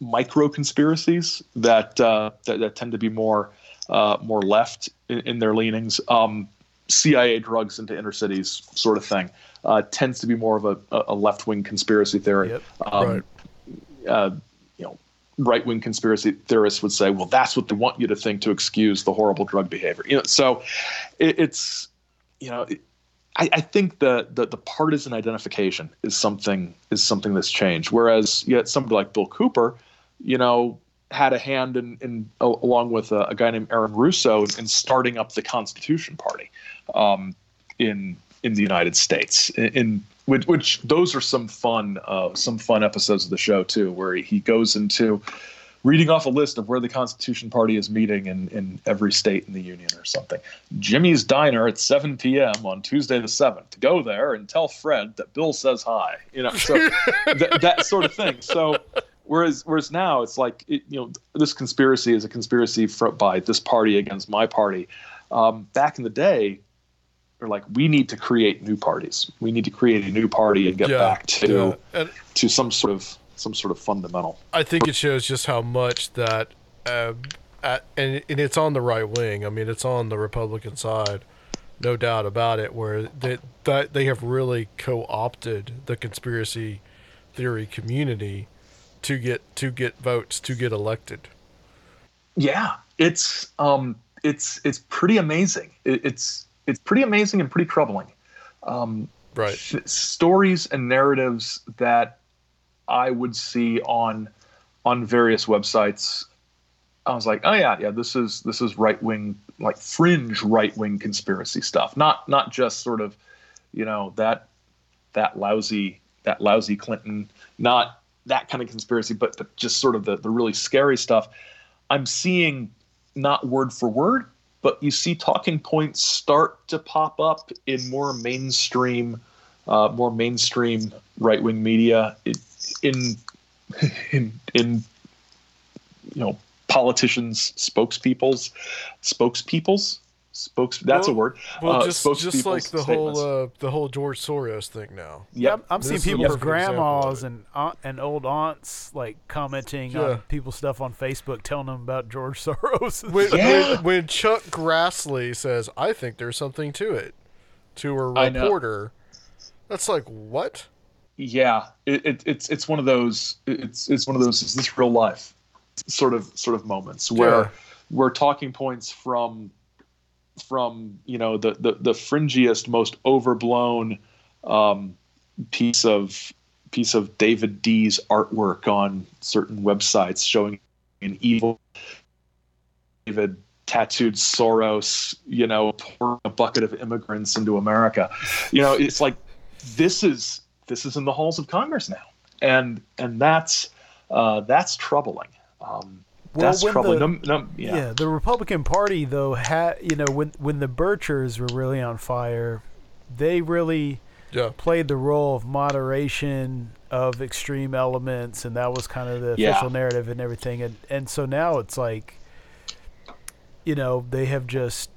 micro conspiracies that uh, that, that tend to be more uh, more left in, in their leanings. Um, CIA drugs into inner cities, sort of thing, uh, tends to be more of a, a left wing conspiracy theory. Yep. Um, Right. uh, you know, right wing conspiracy theorists would say, well, that's what they want you to think to excuse the horrible drug behavior. You know, so it, it's, you know, it, I, I think the, the the partisan identification is something is something that's changed. Whereas yet somebody like Bill Cooper, you know, had a hand in, in along with a, a guy named Aaron Russo in starting up the Constitution Party um, in in the United States. In, in which, which those are some fun uh, some fun episodes of the show too, where he, goes into reading off a list of where the Constitution Party is meeting in, in every state in the union or something. Jimmy's Diner at 7 p.m. on Tuesday the 7th. Go there and tell Fred that Bill says hi. You know, so (laughs) th- that sort of thing. So whereas whereas now it's like it, you know this conspiracy is a conspiracy for, by this party against my party. Um, back in the day, they're like we need to create new parties. We need to create a new party and get Yeah, back to yeah. And to some sort of some sort of fundamental. I think it shows just how much that, uh, at, and, and it's on the right wing. I mean, it's on the Republican side, no doubt about it. Where they that they have really co-opted the conspiracy theory community to get to get votes to get elected. Yeah, it's um, it's it's pretty amazing. It, it's it's pretty amazing and pretty troubling. Um, Right. th- stories and narratives that I would see on on various websites. I was like, oh yeah, yeah, this is this is right wing, like fringe right wing conspiracy stuff. Not not just sort of, you know, that that lousy that lousy Clinton, not that kind of conspiracy, but but just sort of the the really scary stuff. I'm seeing not word for word, but you see talking points start to pop up in more mainstream, uh, more mainstream right wing media. It, in (laughs) in in you know politicians, spokespeople's, spokespeople's, spokes. That's a word. Well, Uh, just just like the statements. whole uh, the whole George Soros thing now. Yeah, Yep. I'm, I'm seeing This is a people's grandmas and aunt, and old aunts like commenting Yeah. on people's stuff on Facebook, telling them about George (laughs) Soros. When, Yeah. when, when Chuck Grassley says, "I think there's something to it," to a reporter, that's like what? yeah it, it, it's it's one of those it's it's one of those is this real life sort of sort of moments where Yeah. where talking points from from you know the the, the fringiest most overblown um, piece of piece of David Dees' artwork on certain websites showing an evil David tattooed Soros, you know, pouring a bucket of immigrants into America. You know, it's like this is this is in the halls of Congress now, and and that's uh, that's troubling. Um, Well, that's when the- No- no- yeah. yeah. the Republican Party though had you know when when the Birchers were really on fire, they really Yeah. played the role of moderation of extreme elements, and that was kind of the Yeah. official narrative and everything. And and so now it's like, you know, they have just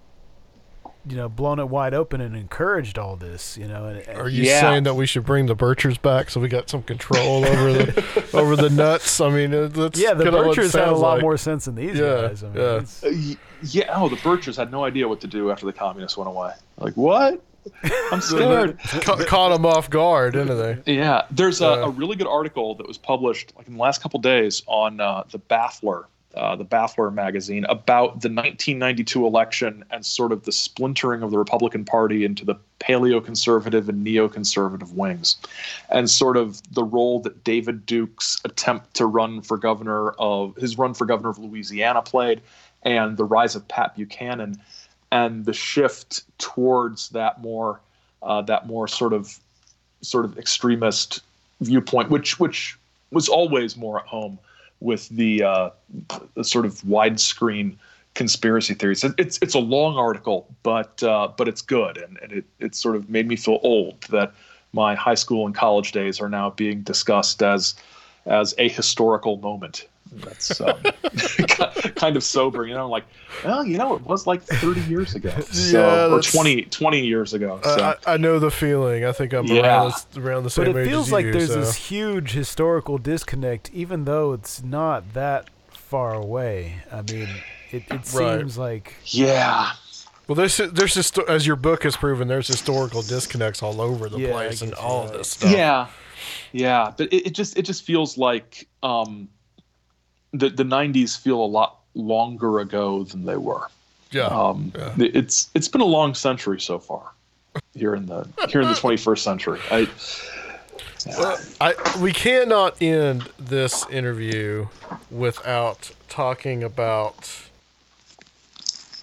you know blown it wide open and encouraged all this. You know, and, Are you Yeah. saying that we should bring the Birchers back so we got some control over the (laughs) over the nuts? I mean, that's yeah, the kinda what it Birchers had a lot like. more sense than these Yeah, guys. I mean, yeah. Uh, yeah. Oh, the Birchers had no idea what to do after the communists went away. Like what? (laughs) I'm scared. Ca- caught them off guard, didn't they? Yeah, there's a, Uh, a really good article that was published like in the last couple days on uh, the Baffler, uh, the Baffler magazine, about the 1992 election and sort of the splintering of the Republican Party into the paleoconservative and neoconservative wings, and sort of the role that David Duke's attempt to run for governor of his run for governor of Louisiana played, and the rise of Pat Buchanan, and the shift towards that more uh, that more sort of sort of extremist viewpoint, which which was always more at home with the, uh, the sort of widescreen conspiracy theories. It's it's a long article, but uh, but it's good, and, and it it sort of made me feel old that my high school and college days are now being discussed as as a historical moment. That's um, (laughs) kind of sobering, you know. Like, well, you know, it was like 30 years ago, (laughs) so, Yeah, or 20, 20 years ago. So. Uh, I, I know the feeling. I think I'm Yeah. around, the, around the same but it age feels as like you, there's so. this huge historical disconnect, even though it's not that far away. I mean, it, it Right. seems like yeah, Well, there's there's just as your book has proven, there's historical disconnects all over the Yeah, place and guess all you're of right. this stuff. Yeah, yeah, but it, it just it just feels like um, the the '90s feel a lot longer ago than they were. yeah. Um, Yeah. it- It's it's been a long century so far here in the here in the 21st century. I, Well, I we cannot end this interview without talking about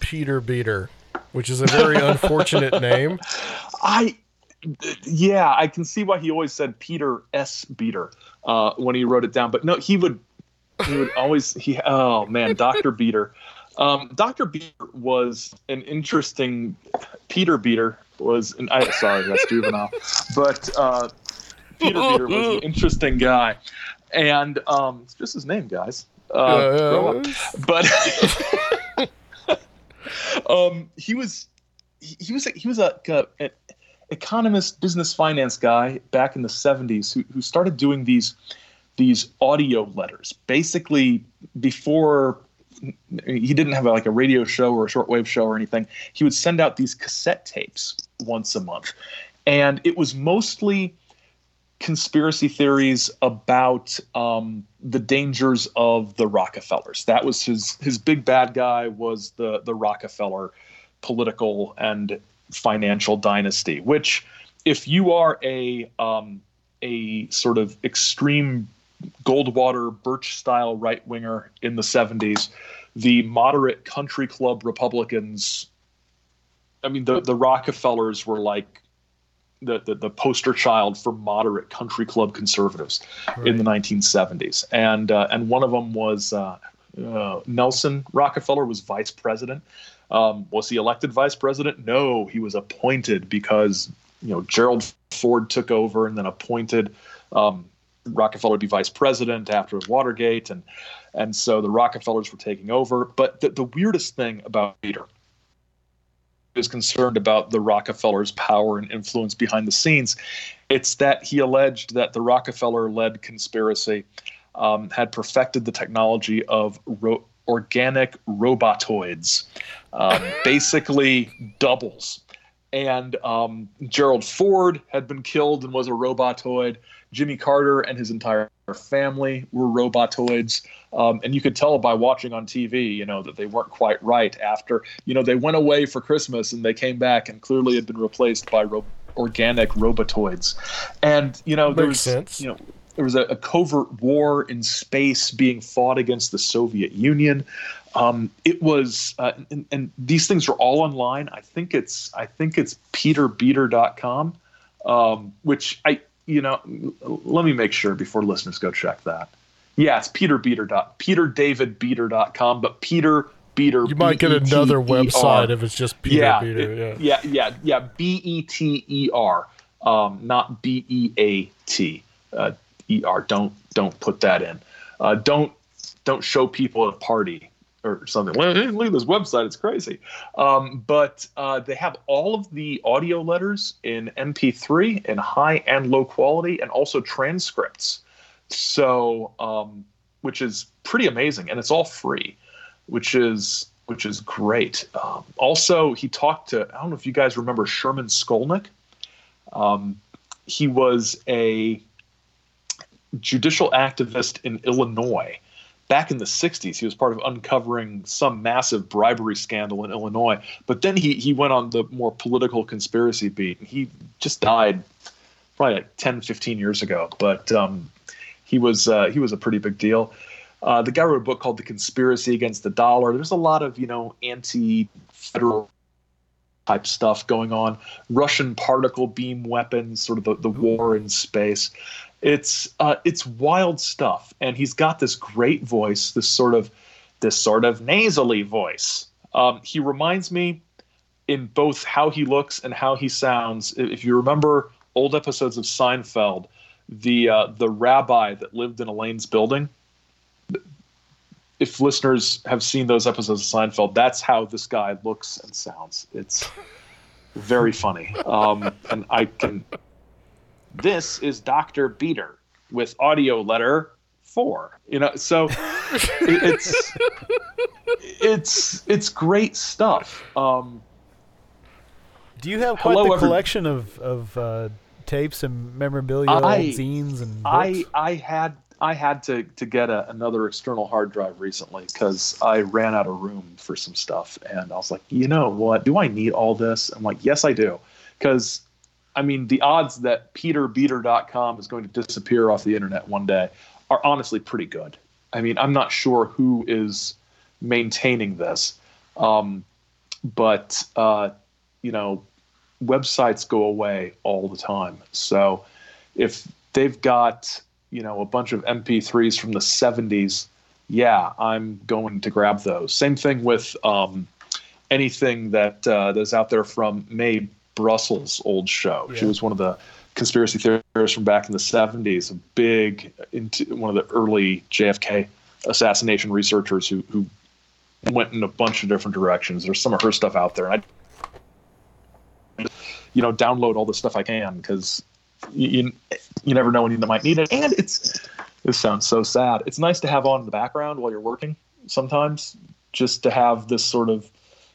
Peter Beter, which is a very (laughs) unfortunate name. I yeah, I can see why he always said Peter S. Beter uh, when he wrote it down. But no, he would he would always he oh man, Doctor Beter. Um, Doctor Beter was an interesting. Peter Beter was an I sorry that's juvenile, but uh, Peter Beter was an interesting guy, and um, it's just his name, guys. Uh, Yeah, yeah. grow up. But (laughs) um, he was he, he was a, he was a, a- an economist, business finance guy back in the '70s who, who started doing these these audio letters. Basically, before he didn't have like a radio show or a shortwave show or anything, he would send out these cassette tapes once a month, and it was mostly conspiracy theories about um, the dangers of the Rockefellers. That was his his big bad guy was the the Rockefeller political and financial dynasty. Which, if you are a um, a sort of extreme Goldwater Birch style right winger in the '70s, the moderate country club Republicans. I mean, the the Rockefellers were like the, the, the poster child for moderate country club conservatives in the 1970s, and uh, and one of them was uh, uh, Nelson Rockefeller was vice president. Um, was he elected vice president? No, he was appointed because you know Gerald Ford took over and then appointed um, Rockefeller to be vice president after Watergate, and and so the Rockefellers were taking over. But the, the weirdest thing about Peter is concerned about the Rockefellers' power and influence behind the scenes. It's that he alleged that the Rockefeller led conspiracy um, had perfected the technology of ro- organic robotoids, um, (laughs) basically doubles. And um, Gerald Ford had been killed and was a robotoid. Jimmy Carter and his entire family were robotoids. Um, and you could tell by watching on TV, you know, that they weren't quite right after, you know, they went away for Christmas and they came back and clearly had been replaced by ro- organic robotoids. And, you know, there was, sense. you know, there was a, a covert war in space being fought against the Soviet Union. Um, it was, uh, and, and these things are all online. I think it's, I think it's peterbeter.com, um, which I, you know, let me make sure before listeners go check that. Yeah, it's peterbeter dot peterdavidbeter.com, but Peter Beter. You might get another website if it's just Peter yeah, Beter. it- Yeah. yeah, yeah, yeah. B E T E R, um, not B E A T uh, E R. Don't don't put that in. Uh, don't don't show people at a party or something. Look at this website; it's crazy. Um, but uh, they have all of the audio letters in MP3 in high and low quality, and also transcripts. So, um, which is pretty amazing, and it's all free, which is which is great. Um, also, he talked to I don't know if you guys remember Sherman Skolnick. Um, he was a judicial activist in Illinois back in the 60s he was part of uncovering some massive bribery scandal in illinois but then he, he went on the more political conspiracy beat. And he just died probably like 10 15 years ago but um, he was uh, he was a pretty big deal. Uh, the guy wrote a book called the conspiracy against the dollar. There's a lot of you know anti-federal type stuff going on. Russian particle beam weapons sort of the, the war in space it's uh, it's wild stuff, and he's got this great voice, this sort of this sort of nasally voice. Um, he reminds me in both how he looks and how he sounds. If you remember old episodes of Seinfeld, the uh, the rabbi that lived in Elaine's building. If listeners have seen those episodes of Seinfeld, that's how this guy looks and sounds. It's very funny, um, and I can this is Dr. Beter with audio letter four. You know, so it's it's it's great stuff. Um, Do you have quite hello, the every- collection of of uh, tapes and memorabilia, I- zines, and books? I I had I had to to get a, another external hard drive recently because I ran out of room for some stuff, and I was like, you know what? Do I need all this? I'm like, yes, I do, because I mean, the odds that peterbeter.com is going to disappear off the internet one day are honestly pretty good. I mean, I'm not sure who is maintaining this, um, but uh, you know, websites go away all the time. So if they've got you know a bunch of MP3s from the 70s, yeah, I'm going to grab those. Same thing with um, anything that uh, that's out there from Mae Brussell's old show. She was one of the conspiracy theorists from back in the 70s, a big into one of the early JFK assassination researchers who who went in a bunch of different directions. There's some of her stuff out there, and I you know download all the stuff I can because you, you never know when you might need it. And it's this sounds so sad. It's nice to have on in the background while you're working sometimes, just to have this sort of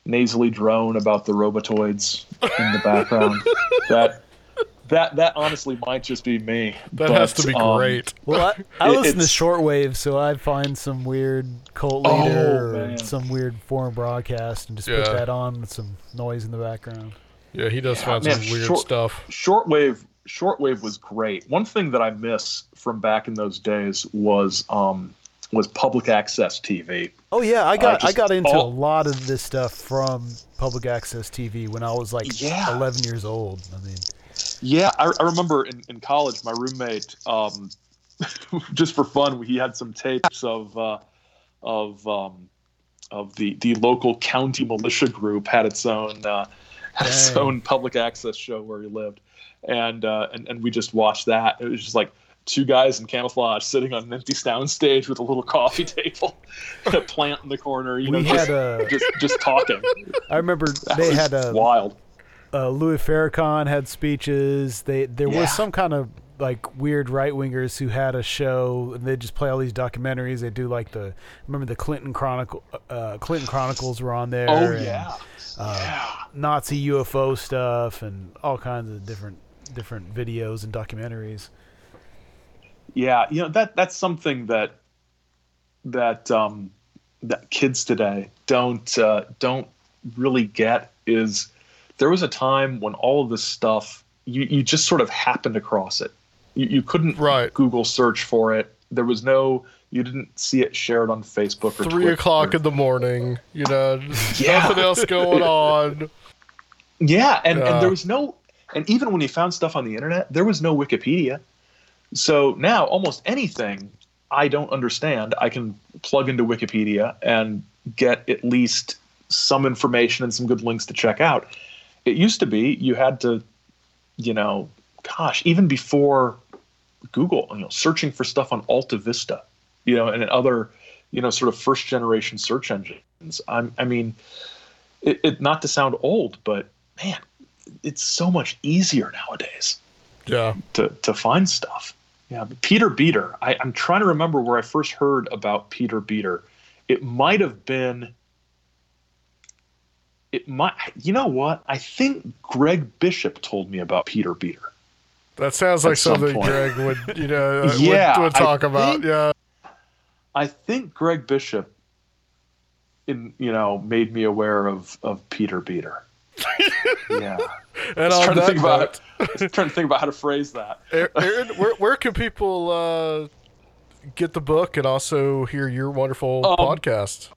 nasally drone about the robotoids in the background. (laughs) that that that honestly might just be me. That but, has to be um, great. Well, I, (laughs) I It- listen to shortwave, so I find some weird cult Oh, leader or some weird foreign broadcast and just Yeah. put that on with some noise in the background. Yeah, he does find man, some weird short- stuff. shortwave shortwave was great. One thing that I miss from back in those days was um was public access TV. Oh yeah, I got I got into all- a lot of this stuff from public access TV when I was like Yeah. 11 years old. I mean, Yeah, I, I remember in, in college, my roommate, um, (laughs) just for fun, he had some tapes of uh, of um, of the the local county militia group had its own uh, (laughs) had its own public access show where he lived, and uh, and and we just watched that. It was just like two guys in camouflage sitting on an empty sound stage with a little coffee table, (laughs) and a plant in the corner. You know, we just, had a. just just talking. I remember (laughs) That they had a wild. uh, Louis Farrakhan had speeches. They there Yeah. was some kind of like weird right wingers who had a show and they just play all these documentaries. They do like the remember the Clinton Chronicle uh, Clinton Chronicles were on there. Oh and, yeah, uh, yeah. Nazi UFO stuff and all kinds of different different videos and documentaries. Yeah, you know that that's something that that um, that kids today don't uh, don't really get is there was a time when all of this stuff you, you just sort of happened across it. You, you couldn't Right. Google search for it. There was no you didn't see it shared on Facebook or Three Twitter. o'clock in the morning, you know, (laughs) Yeah. nothing else going (laughs) on. Yeah, and, Yeah. and there was no, and even when you found stuff on the internet, there was no Wikipedia. So now almost anything I don't understand, I can plug into Wikipedia and get at least some information and some good links to check out. It used to be you had to, you know, gosh, even before Google, you know, searching for stuff on Alta Vista, you know, and other, you know, sort of first generation search engines. I'm, I mean, it, it not to sound old, but man, it's so much easier nowadays Yeah. to to find stuff. Yeah, Peter Beter. I, I'm trying to remember where I first heard about Peter Beter. It might have been. It might. You know what? I think Greg Bishop told me about Peter Beter. That sounds like some something point. Greg would, you know, (laughs) uh, Yeah, would, would I talk about. think- Yeah. I think Greg Bishop, in you know, made me aware of of Peter Beter. Yeah, (laughs) And I was trying to that think about note, it. I was trying to think about how to phrase that. (laughs) Aaron, where, where can people uh, get the book and also hear your wonderful Um, podcast?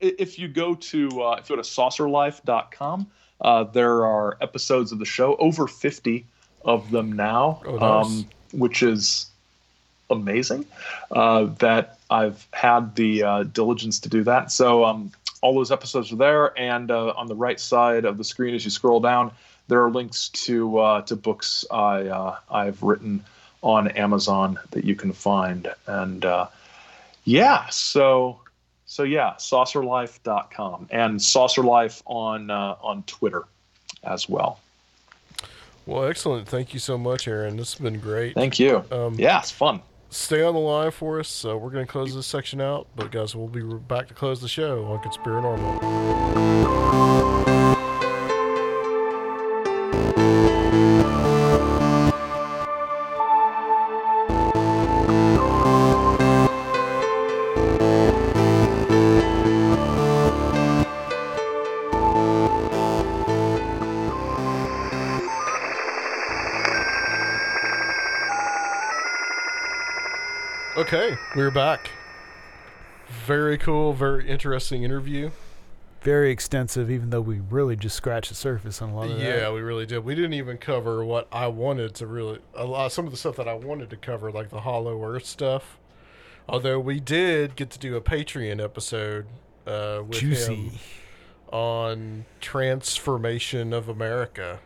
If you go to uh, if you go to saucerlife.com, uh, there are episodes of the show, over 50 of them now, Oh, nice. um, which is amazing uh, that I've had the uh, diligence to do that. So um, all those episodes are there, and uh, on the right side of the screen, as you scroll down, there are links to uh, to books I uh, I've written on Amazon that you can find, and uh, yeah, so so yeah, saucerlife.com and saucerlife on uh, on Twitter as well. Well, excellent. Thank you so much, Aaron. This has been great. Thank you. Um, yeah, it's fun. Stay on the line for us. Uh, we're going to close this section out, but guys, we'll be back to close the show on Conspiranormal. Back. Very cool, very interesting interview. Very extensive, even though we really just scratched the surface on a lot of that. Yeah, we really did. We didn't even cover what I wanted to really a lot some of the stuff that I wanted to cover, like the Hollow Earth stuff. Although we did get to do a Patreon episode uh, with Juicy. him on transformation of America.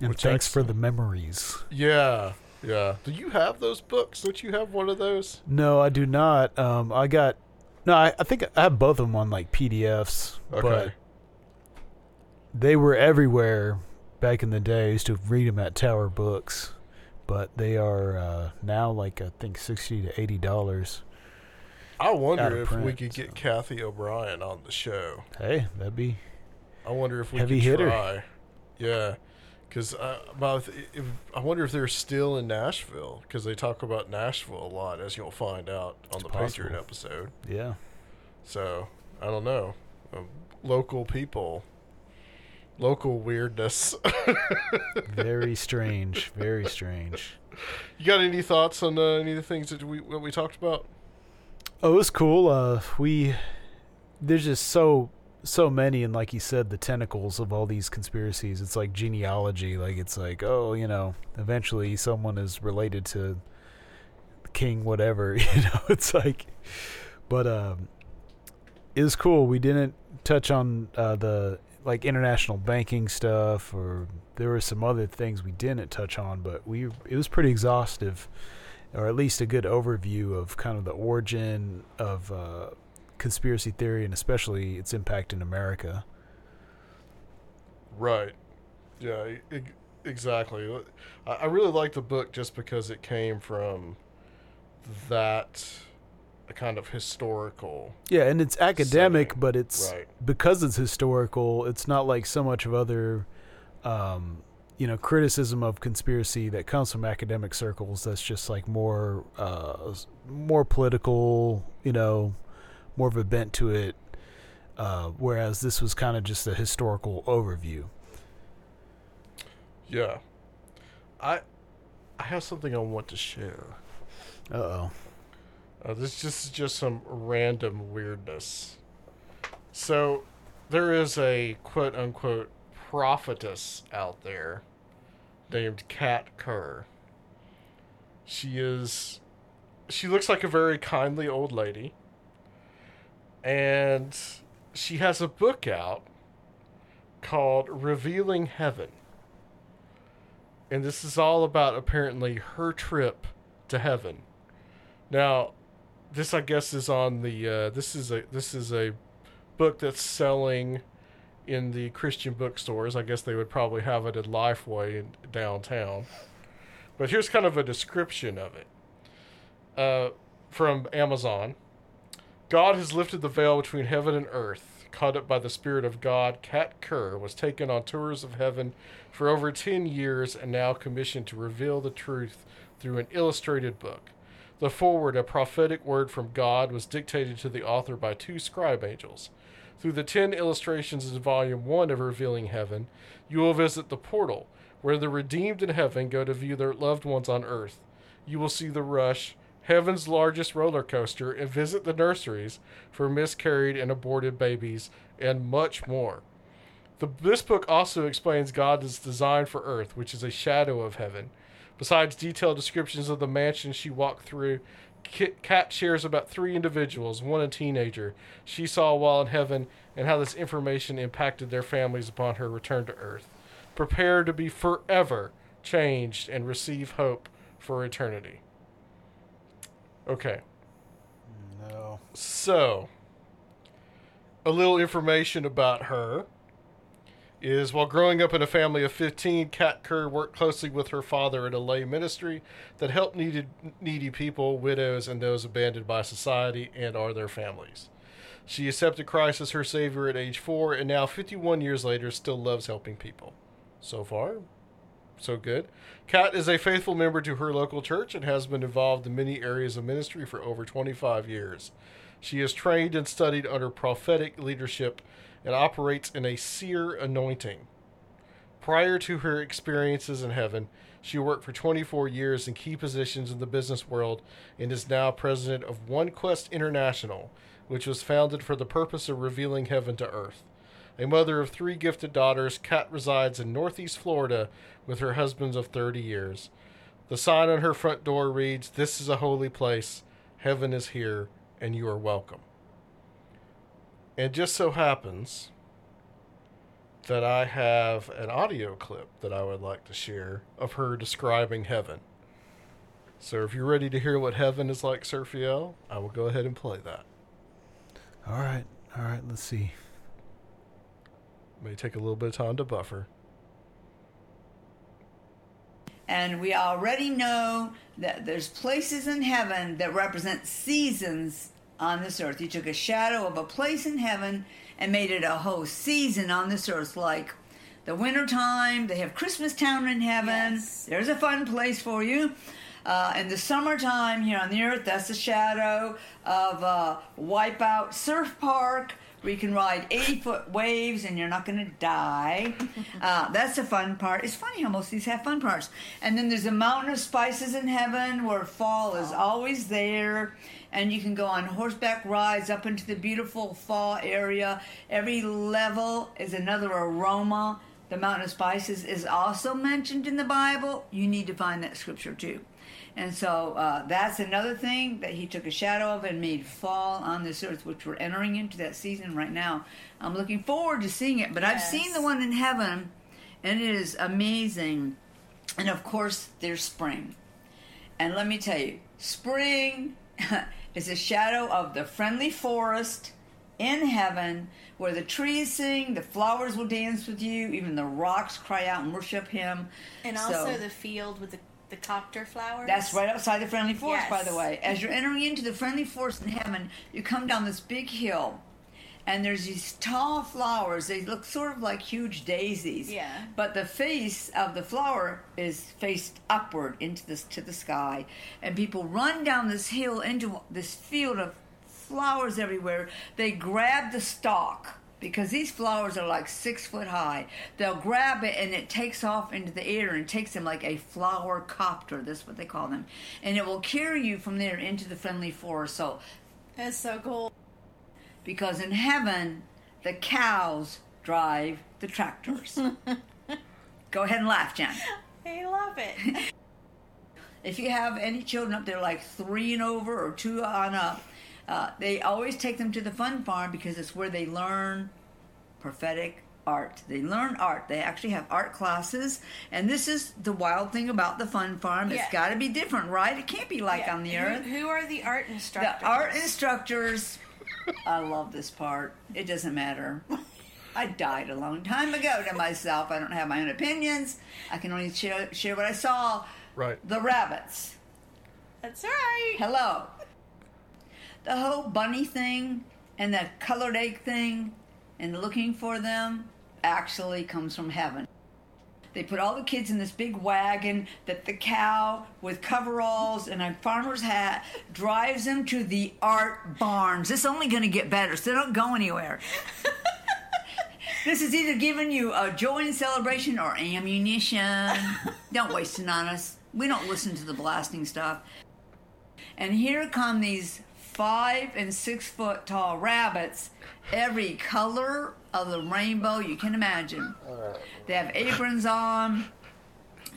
And thanks for the memories. Yeah, yeah. Do you have those books? Don't you have one of those? No, I do not. Um, I got. No, I, I think I have both of them on like PDFs, Okay. but they were everywhere back in the day. I used to read them at Tower Books, but they are uh, now like I think sixty to eighty dollars. I wonder if we could get so. Cathy O'Brien on the show. Hey, that'd be I wonder if we Heavy could hitter. try. Yeah, because uh, about if, I wonder if they're still in Nashville because they talk about Nashville a lot, as you'll find out on It's the possible. Patreon episode. yeah. So I don't know, um, local people, local weirdness. (laughs) Very strange. Very strange. you got any thoughts on uh, any of the things that we that we talked about? Oh, it was cool. Uh, we there's just so so many, and like you said, the tentacles of all these conspiracies. It's like genealogy. Like it's like, oh, you know, eventually someone is related to King whatever. (laughs) You know, it's like, but um, was cool. We didn't touch on uh, the like international banking stuff, or there were some other things we didn't touch on, but we it was pretty exhaustive or at least a good overview of kind of the origin of uh, conspiracy theory and especially its impact in America. Right. Yeah. exactly. I, I really like the book just because it came from that kind of historical. Yeah, and it's academic, Setting, but it's right. because it's historical. It's not like so much of other, um, you know, criticism of conspiracy that comes from academic circles. That's just like more, uh, more political. You know, more of a bent to it. Uh, whereas this was kind of just a historical overview. Yeah. I I have something I want to share. Uh oh. Uh, this just is just some random weirdness. So, there is a quote unquote prophetess out there named Kat Kerr. She is. She looks like a very kindly old lady. And she has a book out called Revealing Heaven. And this is all about apparently her trip to heaven. Now, this I guess is on the uh, this is a this is a book that's selling in the Christian bookstores. I guess they would probably have it at Lifeway in downtown. But here's kind of a description of it uh, from Amazon. God has lifted the veil between heaven and earth. Caught up by the Spirit of God, Kat Kerr was taken on tours of heaven for over 10 years and now commissioned to reveal the truth through an illustrated book. The foreword, a prophetic word from God, was dictated to the author by two scribe angels. Through the 10 illustrations in Volume 1 of Revealing Heaven, you will visit the portal, where the redeemed in heaven go to view their loved ones on earth. You will see the rush, heaven's largest roller coaster, and visit the nurseries for miscarried and aborted babies, and much more. The, this book also explains God's design for earth, which is a shadow of heaven. Besides detailed descriptions of the mansion she walked through, Kat shares about three individuals, one a teenager, she saw while in heaven, and how this information impacted their families upon her return to earth. Prepare to be forever changed and receive hope for eternity. Okay. No. So, a little information about her is while growing up in a family of 15, Kat Kerr worked closely with her father in a lay ministry that helped needed, needy people, widows, and those abandoned by society and or their families. She accepted Christ as her Savior at age four, and now, 51 years later, still loves helping people. So far, so good. Kat is a faithful member to her local church and has been involved in many areas of ministry for over 25 years. She is trained and studied under prophetic leadership and operates in a seer anointing. Prior to her experiences in heaven, she worked for 24 years in key positions in the business world and is now president of OneQuest International, which was founded for the purpose of revealing heaven to earth. A mother of three gifted daughters, Kat resides in Northeast Florida with her husband of 30 years. The sign on her front door reads, This is a holy place. Heaven is here, and you are welcome. It just so happens that I have an audio clip that I would like to share of her describing heaven. So if you're ready to hear what heaven is like, Surfiel, I will go ahead and play that. All right. All right. Let's see. May take a little bit of time to buffer. And we already know that there's places in heaven that represent seasons on this earth. He took a shadow of a place in heaven and made it a whole season on this earth, like the wintertime. They have Christmas Town in heaven. Yes. There's a fun place for you. Uh, in the summertime here on the earth, that's the shadow of uh, Wipeout Surf Park where you can ride 80 foot waves and you're not going to die. (laughs) Uh, that's the fun part. It's funny how most of these have fun parts. And then there's a mountain of spices in heaven where fall is always there. And you can go on horseback rides up into the beautiful fall area. Every level is another aroma. The mountain of spices is also mentioned in the Bible. You need to find that scripture too. And so uh, that's another thing that he took a shadow of and made fall on this earth, which we're entering into that season right now. I'm looking forward to seeing it, but I've seen the one in heaven, and it is amazing. And of course, there's spring. And let me tell you, spring (laughs) is a shadow of the friendly forest in heaven where the trees sing, the flowers will dance with you, even the rocks cry out and worship him. And So- also the field with the, the copter flowers. that's right outside the friendly forest, by the way. As you're mm-hmm. entering into the friendly forest in heaven, you come down this big hill, and there's these tall flowers. They look sort of like huge daisies. Yeah. But the face of the flower is faced upward into this to the sky, and people run down this hill into this field of flowers everywhere. They grab the stalk because these flowers are like six foot high. They'll grab it and it takes off into the air and takes them like a flower copter. That's what they call them, and it will carry you from there into the friendly forest. So, That's so cool. because in heaven, the cows drive the tractors. (laughs) Go ahead and laugh, Jen. I love it. (laughs) if you have any children up there like three and over or two on up, uh, they always take them to the fun farm because it's where they learn prophetic art. They learn art. They actually have art classes. And this is the wild thing about the fun farm. Yeah. It's got to be different, right? It can't be like Yeah. on the Who- earth. Who, are the art instructors? The art instructors. I love this part. It doesn't matter. I died a long time ago to myself. I don't have my own opinions. I can only share, share what I saw. Right. The rabbits. That's right. Hello. The whole bunny thing and the colored egg thing and looking for them actually comes from heaven. They put all the kids in this big wagon that the cow with coveralls and a farmer's hat drives them to the art barns. This is only going to get better, so they don't go anywhere. (laughs) this is either giving you a joy and celebration or ammunition. (laughs) don't waste it on us. We don't listen to the blasting stuff. And here come these five and six foot tall rabbits, every color of the rainbow you can imagine. They have aprons on.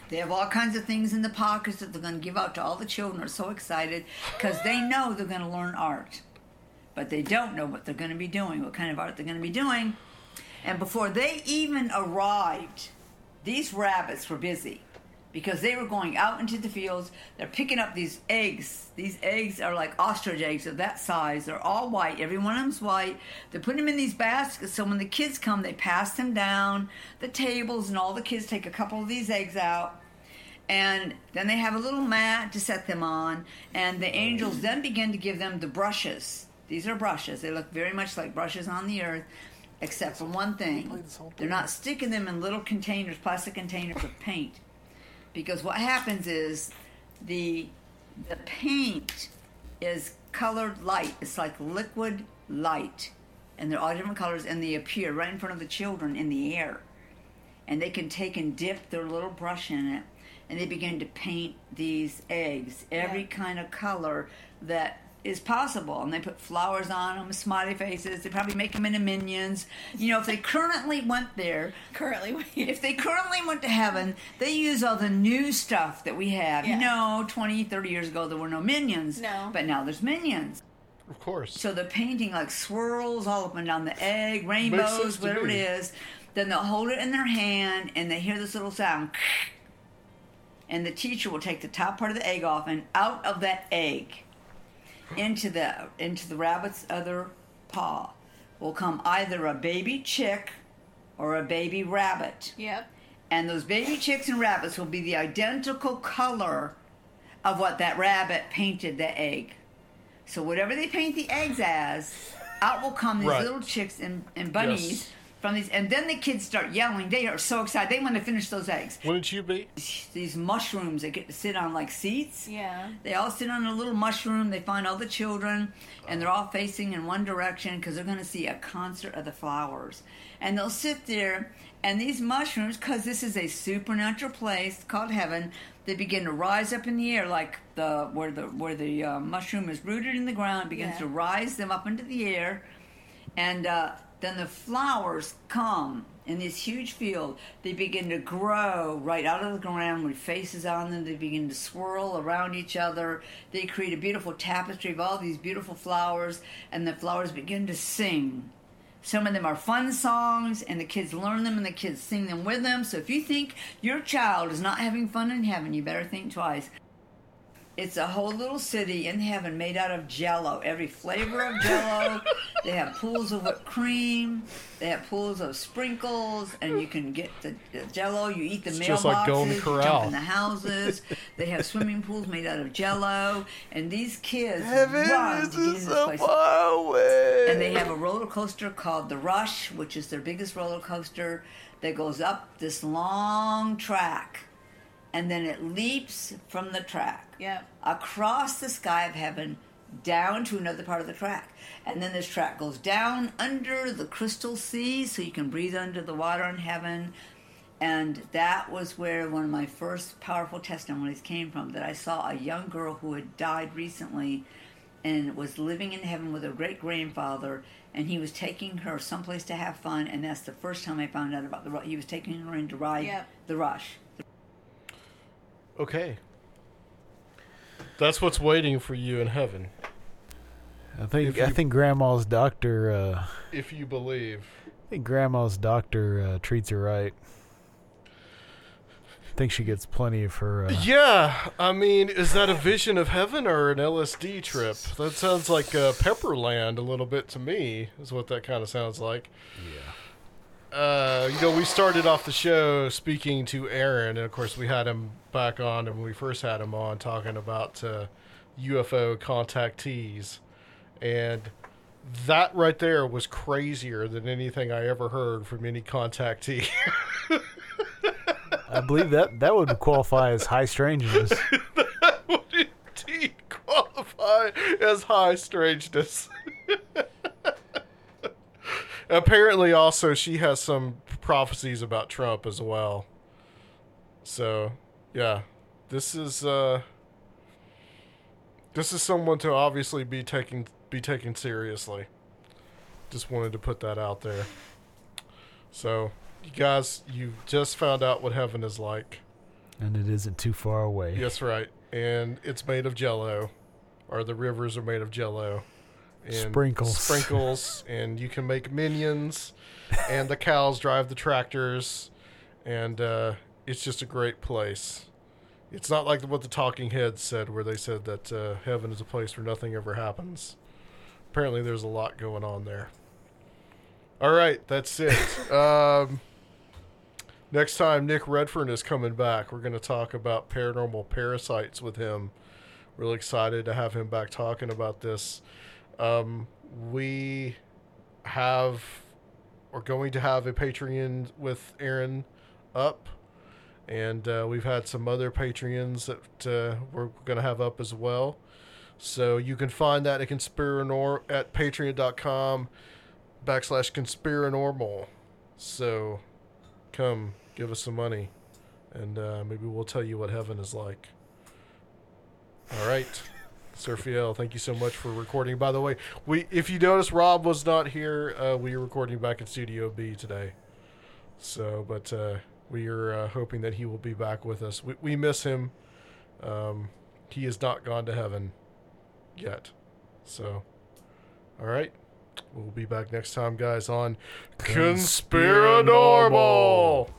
They have all kinds of things in the pockets that they're going to give out to all the children. Are so excited because they know they're going to learn art, but they don't know what they're going to be doing, what kind of art they're going to be doing. And before they even arrived, these rabbits were busy because they were going out into the fields. They're picking up these eggs. These eggs are like ostrich eggs of that size. They're all white. Every one of them's white. They're putting them in these baskets. So when the kids come, they pass them down the tables, and all the kids take a couple of these eggs out. And then they have a little mat to set them on. And the angels then begin to give them the brushes. These are brushes. They look very much like brushes on the earth, except for one thing. They're not sticking them in little containers, plastic containers of paint because what happens is the the paint is colored light. It's like liquid light, and they're all different colors, and they appear right in front of the children in the air, and they can take and dip their little brush in it, and they begin to paint these eggs every Yeah. kind of color that is possible and they put flowers on them smiley faces they probably make them into minions you know if they currently went there Currently, if they currently went to heaven, they use all the new stuff that we have. You Yeah. know, 20, 30 years ago, there were no minions. No. But now there's minions. Of course. So the painting like swirls all up and down the egg, rainbows, whatever it is. Then they'll hold it in their hand and they hear this little sound. (laughs) And the teacher will take the top part of the egg off and out of that egg into the into the rabbit's other paw will come either a baby chick or a baby rabbit. Yep. And those baby chicks and rabbits will be the identical color of what that rabbit painted the egg. So whatever they paint the eggs as, out will come these Right. little chicks and, and bunnies Yes. From these. And then the kids start yelling. They are so excited. They want to finish those eggs. Wouldn't you be? These mushrooms they get to sit on like seats. Yeah. They all sit on a little mushroom. They find all the children, and they're all facing in one direction because they're going to see a concert of the flowers. And they'll sit there, and these mushrooms, because this is a supernatural place called heaven, they begin to rise up in the air like the where the where the uh, mushroom is rooted in the ground. Begins Yeah. to rise them up into the air, and uh, then the flowers come in this huge field. They begin to grow right out of the ground with faces on them. They begin to swirl around each other. They create a beautiful tapestry of all these beautiful flowers, and the flowers begin to sing. Some of them are fun songs, and the kids learn them and the kids sing them with them. So if you think your child is not having fun in heaven, you better think twice. It's a whole little city in heaven made out of jello. Every flavor of jello. they have pools of whipped cream. They have pools of sprinkles, and you can get the, the jello. You eat the It's mailboxes. just like Golden you Corral. jump in the houses. they have swimming pools made out of jello, and these kids run to get in this place. away. And they have a roller coaster called the Rush, which is their biggest roller coaster that goes up this long track. And then it leaps from the track Yep. across the sky of heaven down to another part of the track. And then this track goes down under the crystal sea so you can breathe under the water in heaven. And that was where one of my first powerful testimonies came from that I saw a young girl who had died recently and was living in heaven with her great grandfather and he was taking her someplace to have fun and that's the first time I found out about the he was taking her in to ride Yep. the rush. Okay. That's what's waiting for you in heaven, I think If I you- think Grandma's doctor uh, if you believe. I think Grandma's doctor uh, treats her right. I think she gets plenty of her. Uh, Yeah, I mean, is that a vision of heaven or an LSD trip? That sounds like uh, Pepperland a little bit to me. Is what that kind of sounds like. Yeah. Uh, you know, we started off the show speaking to Aaron, and of course, we had him back on, and when we first had him on, talking about uh, UFO contactees, and that right there was crazier than anything I ever heard from any contactee. I believe that that would qualify as high strangeness. (laughs) that would indeed qualify as high strangeness. Apparently, also, she has some prophecies about Trump as well. So, yeah, this is uh, this is someone to obviously be taking be taken seriously. Just wanted to put that out there. So, you guys, you just found out what heaven is like. and it isn't too far away. Yes, right. And it's made of jello, or the rivers are made of jello. And Sprinkles. Sprinkles, and you can make minions, and the cows drive the tractors, and uh, it's just a great place. It's not like what the Talking Heads said, where they said that uh, heaven is a place where nothing ever happens. Apparently, there's a lot going on there. All right, that's it. (laughs) um, Next time Nick Redfern is coming back, we're going to talk about paranormal parasites with him. Really excited to have him back talking about this. Um, we have, are going to have a Patreon with Aaron up, and uh, we've had some other Patreons that uh, we're going to have up as well. So you can find that at conspiranor at patreon.com backslash conspiranormal. So come give us some money and uh, maybe we'll tell you what heaven is like all right Surfiel, thank you so much for recording. By the way we if you notice rob was not here uh, we are recording back in studio b today. So but uh, we are uh, hoping that he will be back with us. We, we miss him. Um, he has not gone to heaven yet. So all right. We'll be back next time guys on conspiranormal